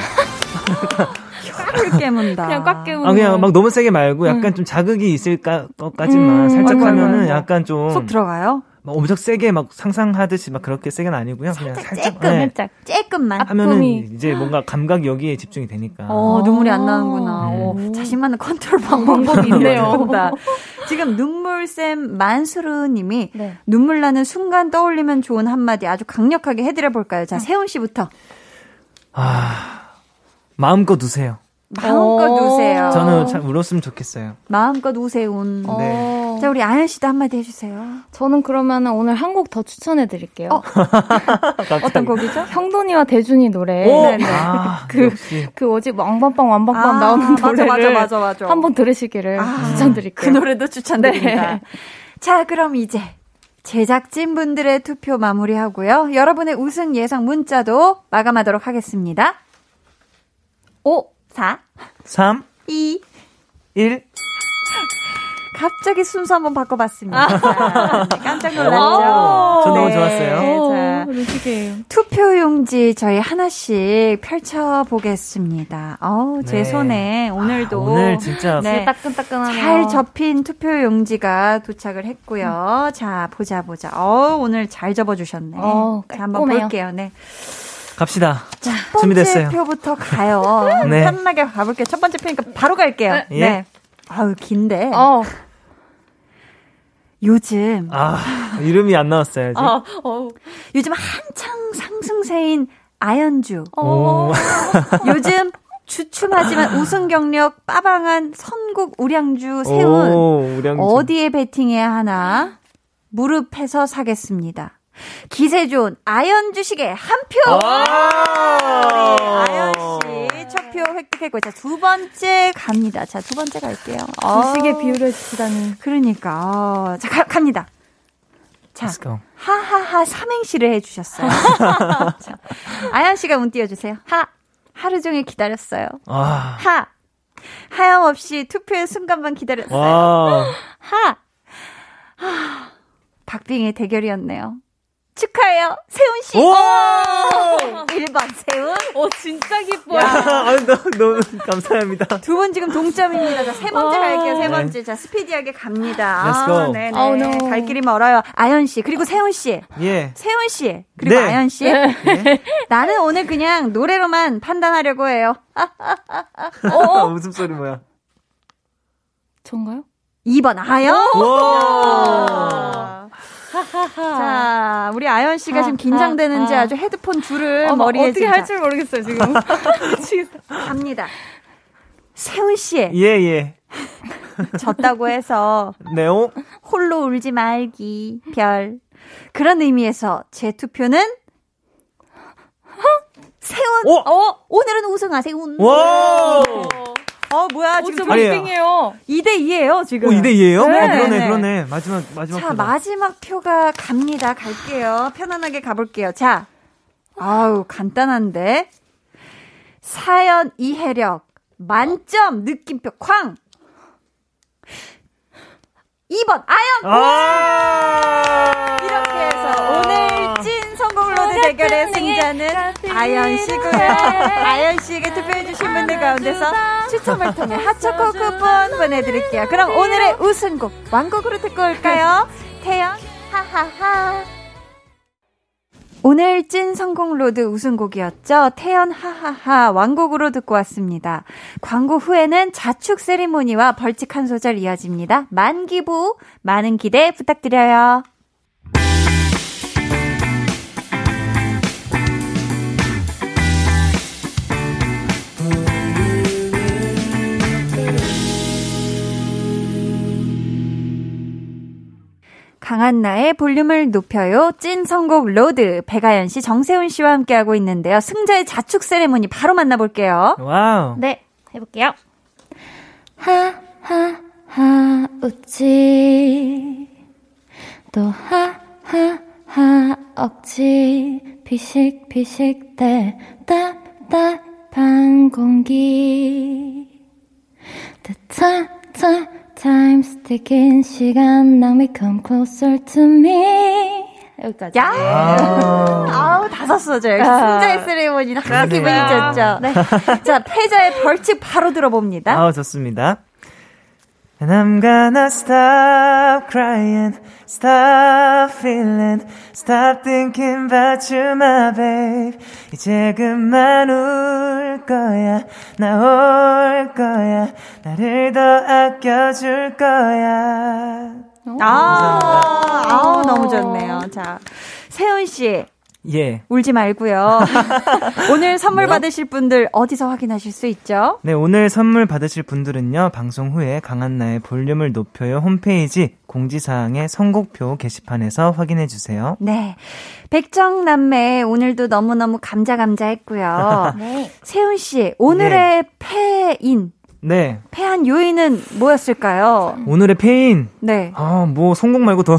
혀를 깨문다. 그냥 꽉 깨문. 아 그냥 막 너무 세게 말고 약간 음. 좀 자극이 있을 것까지만 음. 살짝 하면은 약간 좀 속 들어가요? 막 엄청 세게 막 상상하듯이 막 그렇게 세게는 아니고요. 그냥 살짝 쬐끔, 네. 살짝 쬐끔만 하면은 이제 뭔가 감각 여기에 집중이 되니까. 어, 눈물이 안 나는구나. 음. 오, 자신만의 컨트롤 방법이 있네요. 지금 눈물샘 만수르님이 네. 눈물 나는 순간 떠올리면 좋은 한마디 아주 강력하게 해드려 볼까요? 자, 세훈 씨부터. 아 마음껏 우세요. 마음껏 우세요. 저는 참 울었으면 좋겠어요. 마음껏 우세운. 네. 자, 우리 아연 씨도 한마디 해주세요. 저는 그러면 오늘 한 곡 더 추천해 드릴게요. 어? 떤 곡이죠? 형돈이와 대준이 노래. 네 네. 아, 그, 그 뭐지, 왕밤빵, 왕밤빵 아, 나오는 노래를. 맞아, 맞아, 맞아. 한번 들으시기를 아, 추천드릴게요. 그 노래도 추천드립니다. 네. 자, 그럼 이제 제작진 분들의 투표 마무리하고요. 여러분의 우승 예상 문자도 마감하도록 하겠습니다. 5, 4, 3, 2, 1. 갑자기 순서 한번 바꿔봤습니다. 자, 네, 깜짝 놀랐죠? 저 너무 네, 좋았어요. 자, 투표용지 저희 하나씩 펼쳐보겠습니다. 어우, 제 네. 손에 오늘도. 아, 오늘 진짜. 네, 따끈따끈하네요. 잘 접힌 투표용지가 도착을 했고요. 음. 자, 보자, 보자. 어 오늘 잘 접어주셨네. 어, 자, 한번 볼게요. 네. 갑시다. 자, 준비됐어요. 표부터 가요. 네. 편하게 가볼게요. 첫 번째 표니까 바로 갈게요. 예. 네. 아우, 긴데. 어. 요즘 아 이름이 안 나왔어요. 아, 어, 어. 요즘 한창 상승세인 아연주. 어. 요즘 주춤하지만 우승 경력 빠방한 선국 우량주 세운 오, 우량주. 어디에 베팅해야 하나 무릎해서 사겠습니다. 기세 좋은 아연 주식에 한 표. 아연 씨 첫 표 획득했고 자 두 번째 갑니다. 자 두 번째 갈게요. 주식에 비율을 주시다니. 그러니까 어, 자 가, 갑니다. 자 하하하 삼행시를 해주셨어요. 자, 아연 씨가 문 띄워주세요. 하 하루 종일 기다렸어요. 아. 하 하염없이 투표의 순간만 기다렸어요. 와. 하 하. 박빙의 대결이었네요. 축하해요. 세훈 씨. 오! 1번 세훈. 오, 진짜 기뻐요. 아, 너무, 감사합니다. 두 분 지금 동점입니다. 자, 세 번째 갈게요. 세 번째. 자, 스피디하게 갑니다. Let's go. 아, 네네. Oh, no. 갈 길이 멀어요. 아연 씨, 그리고 세훈 씨. 예. 세훈 씨, 그리고 네. 아연 씨. 네. 나는 오늘 그냥 노래로만 판단하려고 해요. 어? 웃음소리 뭐야? 전가요? 2번 아연. 자, 우리 아연 씨가 지금 긴장되는지 아주 헤드폰 줄을 어, 머리에 어떻게 할 줄 모르겠어요 지금. 갑니다. 세훈 씨. 예 예. 졌다고 해서 네오. 홀로 울지 말기 별. 그런 의미에서 제 투표는 세훈. 오! 어, 오늘은 우승하세요. 와! 어, 뭐야, 지금 브리핑이에요. 2대 2예요, 지금. 어, 2대 2예요? 네. 어, 그러네, 그러네. 마지막, 마지막. 자, 표가. 마지막 표가 갑니다. 갈게요. 편안하게 가볼게요. 자, 아우, 간단한데. 사연 이해력, 만점 느낌표, 쾅! 2번, 아연! 아~ 이렇게 해서 오늘 찐 선곡 로드 대결의 승자는 아연 씨고요. 아연 씨에게 투표해 주신 분들 가운데서 추첨을 통해 핫초코 쿠폰 보내드릴게요. 그럼 오늘의 우승곡 완곡으로 듣고 올까요? 태연, 하하하. 오늘 찐 선곡 로드 우승곡이었죠. 태연 하하하 완곡으로 듣고 왔습니다. 광고 후에는 자축 세리모니와 벌칙 한 소절 이어집니다. 많기부 많은 기대 부탁드려요. 강한나의 볼륨을 높여요. 찐 선곡 로드. 배가연 씨, 정세훈 씨와 함께하고 있는데요. 승자의 자축 세레모니 바로 만나볼게요. 와우. 네, 해볼게요. 하, 하, 하, 웃지. 또 하, 하, 하, 억지. 피식, 피식, 대, 답, 답한 공기. 뜻하, 타, time sticking 시간 낭비 come closer to me 여기까지. 야! 아. 우 다섯 소절. 아. 승자의 세레모니 딱 기분이 좋죠. 네. 자, 패자의 벌칙 바로 들어봅니다. 아, 좋습니다. And I'm gonna stop crying, stop feeling, stop thinking about you, my babe. 이제 그만 울 거야, 나 올 거야, 나를 더 아껴줄 거야. 아, 아우, 너무 좋네요. 자, 세훈 씨. 예. 울지 말고요. 오늘 선물 네. 받으실 분들 어디서 확인하실 수 있죠? 네, 오늘 선물 받으실 분들은요. 방송 후에 강한나의 볼륨을 높여요 홈페이지 공지사항의 선곡표 게시판에서 확인해 주세요. 네. 백정남매 오늘도 너무너무 감자감자 했고요. 네. 세훈 씨, 오늘의 네. 패인 네. 패한 요인은 뭐였을까요? 오늘의 패인. 네. 아, 뭐 선곡 말고 더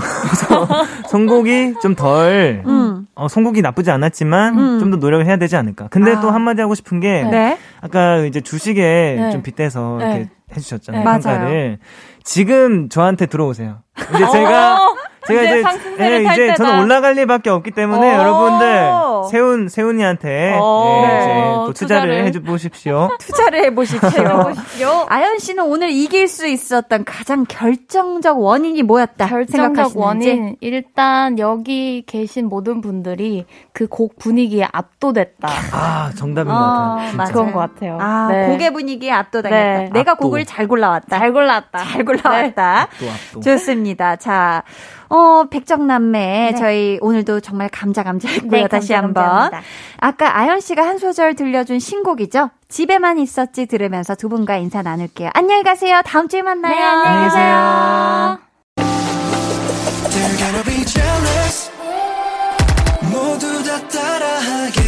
선곡이 좀 덜. 음. 어, 선곡이 나쁘지 않았지만 음. 좀더 노력을 해야 되지 않을까. 근데 아. 또 한마디 하고 싶은 게 네. 아까 이제 주식에 네. 좀 빗대서 네. 이렇게 해주셨잖아요. 네. 평가를. 지금 저한테 들어오세요. 이제 제가 어. 제가 이제, 네, 이제 저는 올라갈 리밖에 없기 때문에 여러분들 세훈 세훈이한테 네, 이제 또 투자를, 투자를 해 보십시오. 투자를 해 보십시오. 아연 씨는 오늘 이길 수 있었던 가장 결정적 원인이 뭐였다 결정적 원인 일단 여기 계신 모든 분들이 그 곡 분위기에 압도됐다. 아 정답인 어, 것 같아요. 맞아 그런 것 같아요. 아 네. 곡의 분위기에 압도당했다. 네. 내가 압도. 곡을 잘 골라왔다. 잘 골라왔다. 잘 골라왔다. 네. 압도, 압도. 좋습니다. 자. 어, 백정남매. 네. 저희 오늘도 정말 감자감자 했고요. 네, 다시 한번. 아까 아연 씨가 한 소절 들려준 신곡이죠? 집에만 있었지 들으면서 두 분과 인사 나눌게요. 안녕히 가세요. 다음 주에 만나요. 네, 안녕히 계세요. 모두 다 따라하게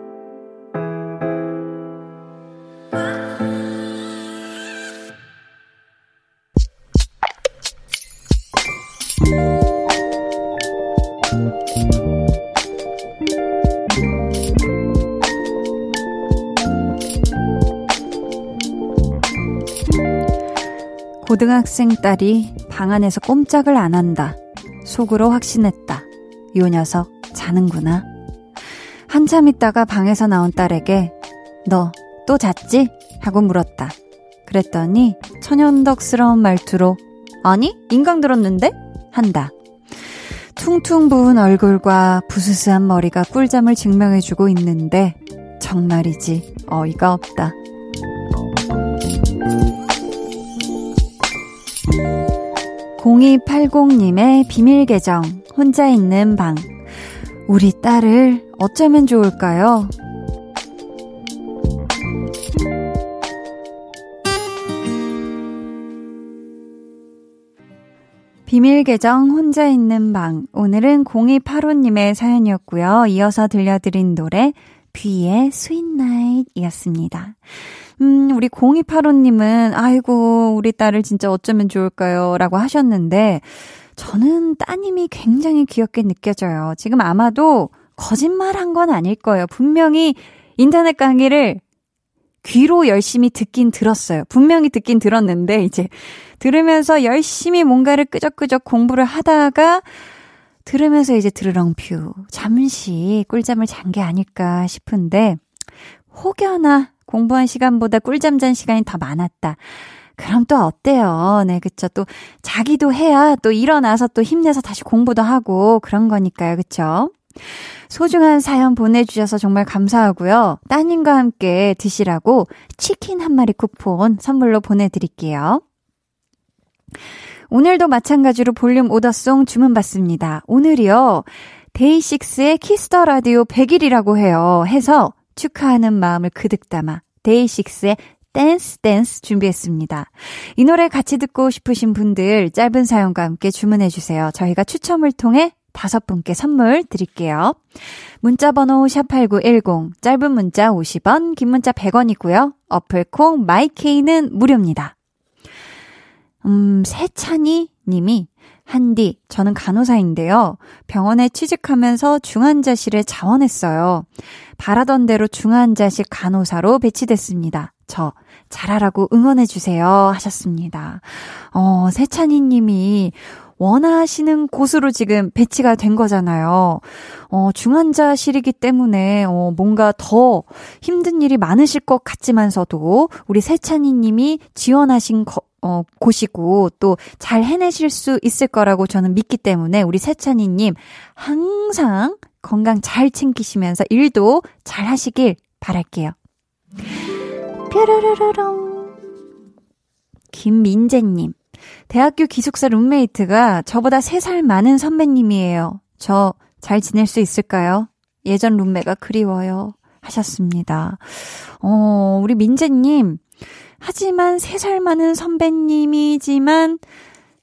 고등학생 딸이 방 안에서 꼼짝을 안 한다. 속으로 확신했다. 요 녀석 자는구나. 한참 있다가 방에서 나온 딸에게 너 또 잤지? 하고 물었다. 그랬더니 천연덕스러운 말투로 아니 인강 들었는데? 한다. 퉁퉁 부은 얼굴과 부스스한 머리가 꿀잠을 증명해주고 있는데 정말이지 어이가 없다. 0280님의 비밀 계정, 혼자 있는 방. 우리 딸을 어쩌면 좋을까요? 비밀 계정 혼자 있는 방. 오늘은 0285님의 사연이었고요. 이어서 들려드린 노래 뷔의 Sweet Night이었습니다. 음, 우리 0285님은 아이고 우리 딸을 진짜 어쩌면 좋을까요? 라고 하셨는데 저는 따님이 굉장히 귀엽게 느껴져요. 지금 아마도 거짓말 한 건 아닐 거예요. 분명히 인터넷 강의를 귀로 열심히 듣긴 들었어요. 분명히 듣긴 들었는데, 이제 들으면서 열심히 뭔가를 끄적끄적 공부를 하다가 들으면서 이제 드르렁 퓨 잠시 꿀잠을 잔 게 아닐까 싶은데 혹여나 공부한 시간보다 꿀잠 잔 시간이 더 많았다. 그럼 또 어때요? 네, 그쵸. 또 자기도 해야 또 일어나서 또 힘내서 다시 공부도 하고 그런 거니까요. 그쵸? 소중한 사연 보내주셔서 정말 감사하고요. 따님과 함께 드시라고 치킨 한 마리 쿠폰 선물로 보내드릴게요. 오늘도 마찬가지로 볼륨 order song 주문받습니다. 오늘이요. 데이식스의 Kiss the Radio 100일이라고 해요. 해서 축하하는 마음을 그득 담아 데이식스의 Dance Dance 준비했습니다. 이 노래 같이 듣고 싶으신 분들 짧은 사연과 함께 주문해 주세요. 저희가 추첨을 통해 다섯 분께 선물 드릴게요. 문자 번호 샵8910 짧은 문자 50원, 긴 문자 100원이고요. 어플 콩 마이케이는 무료입니다. 음, 세찬이 님이 한디, 저는 간호사인데요. 병원에 취직하면서 중환자실에 자원했어요. 바라던 대로 중환자실 간호사로 배치됐습니다. 저 잘하라고 응원해주세요. 하셨습니다. 어, 세찬이 님이 원하시는 곳으로 지금 배치가 된 거잖아요. 어, 중환자실이기 때문에, 어, 뭔가 더 힘든 일이 많으실 것 같지만서도, 우리 세찬이 님이 지원하신 거, 어, 곳이고, 또 잘 해내실 수 있을 거라고 저는 믿기 때문에, 우리 세찬이 님, 항상 건강 잘 챙기시면서 일도 잘 하시길 바랄게요. 뾰로로로롱. 김민재님. 대학교 기숙사 룸메이트가 저보다 3살 많은 선배님이에요. 저 잘 지낼 수 있을까요? 예전 룸메가 그리워요. 하셨습니다. 어, 우리 민재님. 하지만 3살 많은 선배님이지만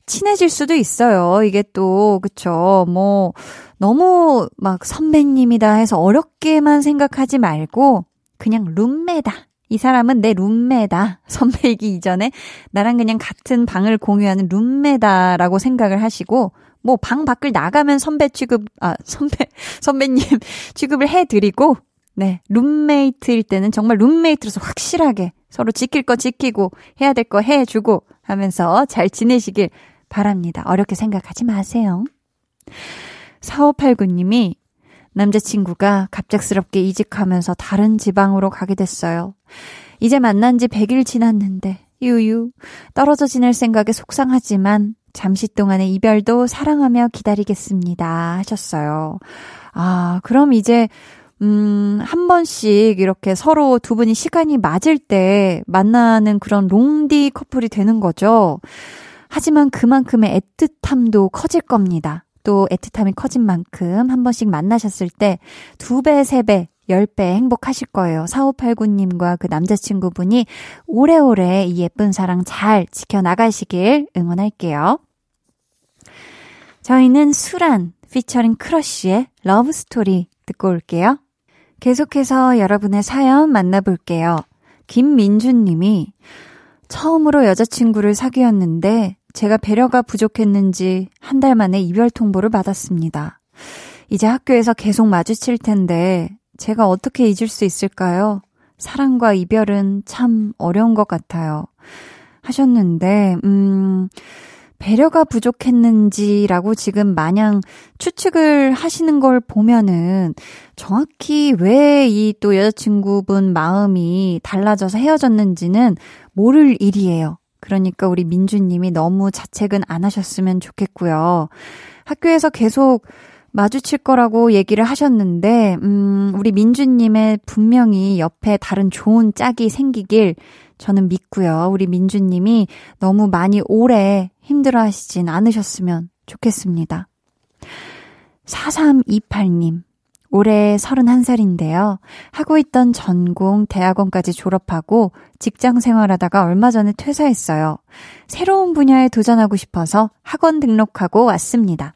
친해질 수도 있어요. 이게 또, 그쵸. 뭐, 너무 막 선배님이다 해서 어렵게만 생각하지 말고, 그냥 룸메다. 이 사람은 내 룸메다. 선배이기 이전에 나랑 그냥 같은 방을 공유하는 룸메다라고 생각을 하시고, 뭐 방 밖을 나가면 선배 취급, 아, 선배, 선배님 취급을 해드리고, 네, 룸메이트일 때는 정말 룸메이트로서 확실하게 서로 지킬 거 지키고 해야 될 거 해주고 하면서 잘 지내시길 바랍니다. 어렵게 생각하지 마세요. 4589님이 남자친구가 갑작스럽게 이직하면서 다른 지방으로 가게 됐어요. 이제 만난 지 100일 지났는데, 유유. 떨어져 지낼 생각에 속상하지만, 잠시 동안의 이별도 사랑하며 기다리겠습니다. 하셨어요. 아, 그럼 이제, 음, 한 번씩 이렇게 서로 두 분이 시간이 맞을 때 만나는 그런 롱디 커플이 되는 거죠. 하지만 그만큼의 애틋함도 커질 겁니다. 또 애틋함이 커진 만큼 한 번씩 만나셨을 때 두 배, 세 배, 열배 행복하실 거예요. 4589님과 그 남자친구분이 오래오래 이 예쁜 사랑 잘 지켜나가시길 응원할게요. 저희는 수란 피처링 크러쉬의 Love Story 듣고 올게요. 계속해서 여러분의 사연 만나볼게요. 김민주 님이 처음으로 여자친구를 사귀었는데 제가 배려가 부족했는지 한 달 만에 이별 통보를 받았습니다. 이제 학교에서 계속 마주칠 텐데 제가 어떻게 잊을 수 있을까요? 사랑과 이별은 참 어려운 것 같아요. 하셨는데, 음, 배려가 부족했는지라고 지금 마냥 추측을 하시는 걸 보면은 정확히 왜 이 또 여자친구분 마음이 달라져서 헤어졌는지는 모를 일이에요. 그러니까 우리 민주님이 너무 자책은 안 하셨으면 좋겠고요. 학교에서 계속 마주칠 거라고 얘기를 하셨는데, 음, 우리 민주님의 분명히 옆에 다른 좋은 짝이 생기길 저는 믿고요. 우리 민주님이 너무 많이 오래 힘들어 하시진 않으셨으면 좋겠습니다. 4328님. 올해 31살인데요. 하고 있던 전공 대학원까지 졸업하고 직장 생활하다가 얼마 전에 퇴사했어요. 새로운 분야에 도전하고 싶어서 학원 등록하고 왔습니다.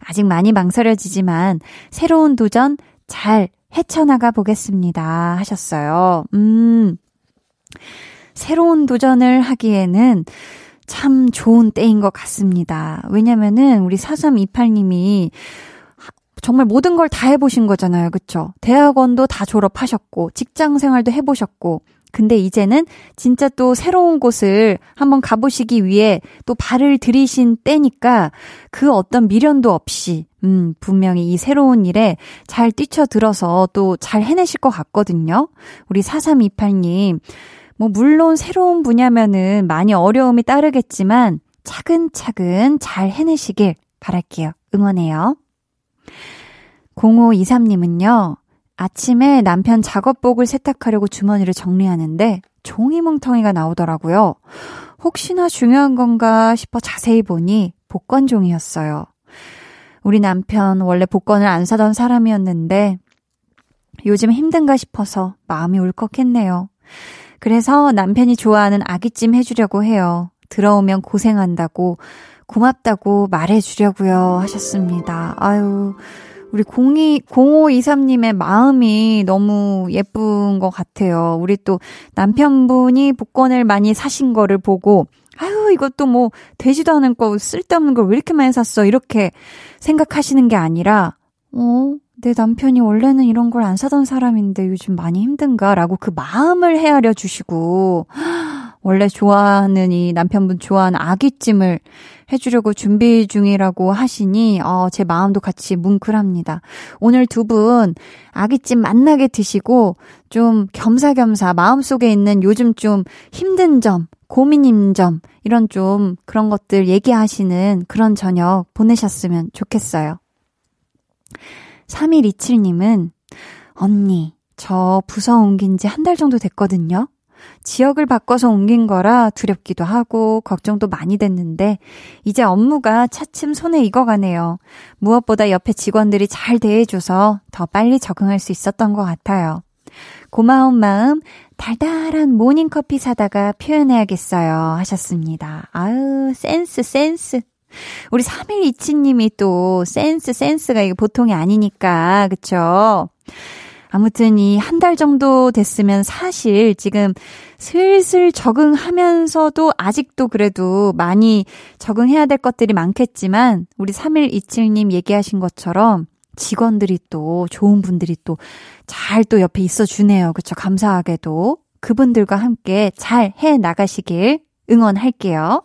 아직 많이 망설여지지만 새로운 도전 잘 헤쳐나가 보겠습니다. 하셨어요. 음. 새로운 도전을 하기에는 참 좋은 때인 것 같습니다. 왜냐면은 우리 4328님이 정말 모든 걸 다 해보신 거잖아요. 그쵸? 대학원도 다 졸업하셨고, 직장 생활도 해보셨고, 근데 이제는 진짜 또 새로운 곳을 한번 가보시기 위해 또 발을 들이신 때니까 그 어떤 미련도 없이, 음, 분명히 이 새로운 일에 잘 뛰쳐들어서 또 잘 해내실 것 같거든요. 우리 4328님. 뭐, 물론 새로운 분야면은 많이 어려움이 따르겠지만 차근차근 잘 해내시길 바랄게요. 응원해요. 0523님은요, 아침에 남편 작업복을 세탁하려고 주머니를 정리하는데 종이 뭉텅이가 나오더라고요. 혹시나 중요한 건가 싶어 자세히 보니 복권 종이였어요. 우리 남편 원래 복권을 안 사던 사람이었는데 요즘 힘든가 싶어서 마음이 울컥했네요. 그래서 남편이 좋아하는 아기찜 해주려고 해요. 들어오면 고생한다고 고맙다고 말해주려고요 하셨습니다. 아유. 우리 02, 0523님의 마음이 너무 예쁜 것 같아요. 우리 또 남편분이 복권을 많이 사신 거를 보고, 아유, 이것도 뭐, 되지도 않은 거, 쓸데없는 걸 왜 이렇게 많이 샀어? 이렇게 생각하시는 게 아니라, 어, 내 남편이 원래는 이런 걸 안 사던 사람인데 요즘 많이 힘든가? 라고 그 마음을 헤아려 주시고, 원래 좋아하는 이 남편분 좋아하는 아기찜을 해주려고 준비 중이라고 하시니, 어, 제 마음도 같이 뭉클합니다. 오늘 두 분 아기찜 만나게 드시고, 좀 겸사겸사 마음속에 있는 요즘 좀 힘든 점, 고민인 점, 이런 좀 그런 것들 얘기하시는 그런 저녁 보내셨으면 좋겠어요. 3127님은, 언니, 저 부서 옮긴 지 한 달 정도 됐거든요. 지역을 바꿔서 옮긴 거라 두렵기도 하고 걱정도 많이 됐는데 이제 업무가 차츰 손에 익어가네요. 무엇보다 옆에 직원들이 잘 대해줘서 더 빨리 적응할 수 있었던 것 같아요. 고마운 마음 달달한 모닝커피 사다가 표현해야겠어요 하셨습니다. 아유 센스 센스 우리 3127님이 또 센스 센스가 이게 보통이 아니니까 그쵸? 아무튼 이 한 달 정도 됐으면 사실 지금 슬슬 적응하면서도 아직도 그래도 많이 적응해야 될 것들이 많겠지만 우리 3127님 얘기하신 것처럼 직원들이 또 좋은 분들이 또 잘또 옆에 있어 주네요. 그쵸? 감사하게도 그분들과 함께 잘 해 나가시길 응원할게요.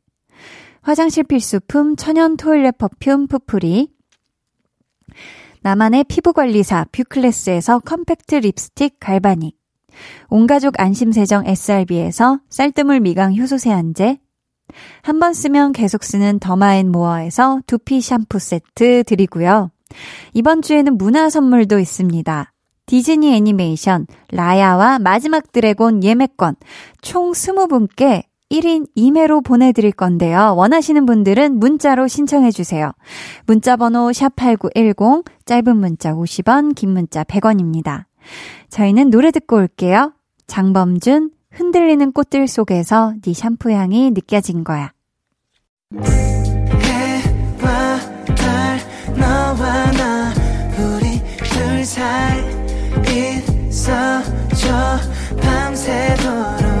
화장실 필수품 천연 토일렛 퍼퓸 푸풀이, 나만의 피부관리사 뷰클래스에서 컴팩트 립스틱 galvanic 온가족 안심세정 SRB에서 쌀뜨물 미강 효소 세안제 한 번 쓰면 계속 쓰는 더마앤모어에서 두피 샴푸 세트 드리고요. 이번 주에는 문화 선물도 있습니다. 디즈니 애니메이션 라야와 마지막 드래곤 예매권 총 20분께 1인 2매로 보내드릴 건데요. 원하시는 분들은 문자로 신청해주세요. 문자번호 샵8910, 짧은 문자 50원, 긴 문자 100원입니다. 저희는 노래 듣고 올게요. 장범준, 흔들리는 꽃들 속에서 네 샴푸 향이 느껴진 거야. 밤새도록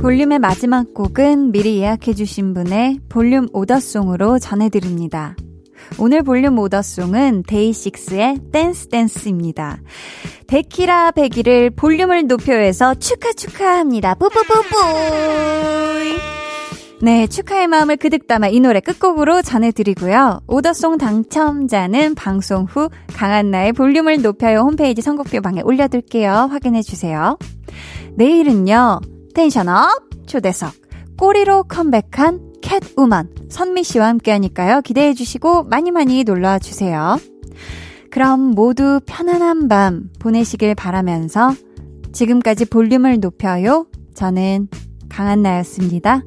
볼륨의 마지막 곡은 미리 예약해주신 분의 볼륨 order song으로 전해드립니다. 오늘 볼륨 order song은 데이식스의 Dance Dance입니다. 데키라 100일을 볼륨을 높여서 축하 축하합니다. 뿌뿌뿌뿌! 네, 축하의 마음을 그득 담아 이 노래 끝곡으로 전해드리고요. order song 당첨자는 방송 후 강한나의 볼륨을 높여요 홈페이지 선곡표 방에 올려둘게요. 확인해주세요. 내일은요, 텐션업 초대석, 꼬리로 컴백한 캣우먼 선미 씨와 함께 하니까요. 기대해 주시고 많이 많이 놀러 주세요. 그럼 모두 편안한 밤 보내시길 바라면서 지금까지 볼륨을 높여요. 저는 강한나였습니다.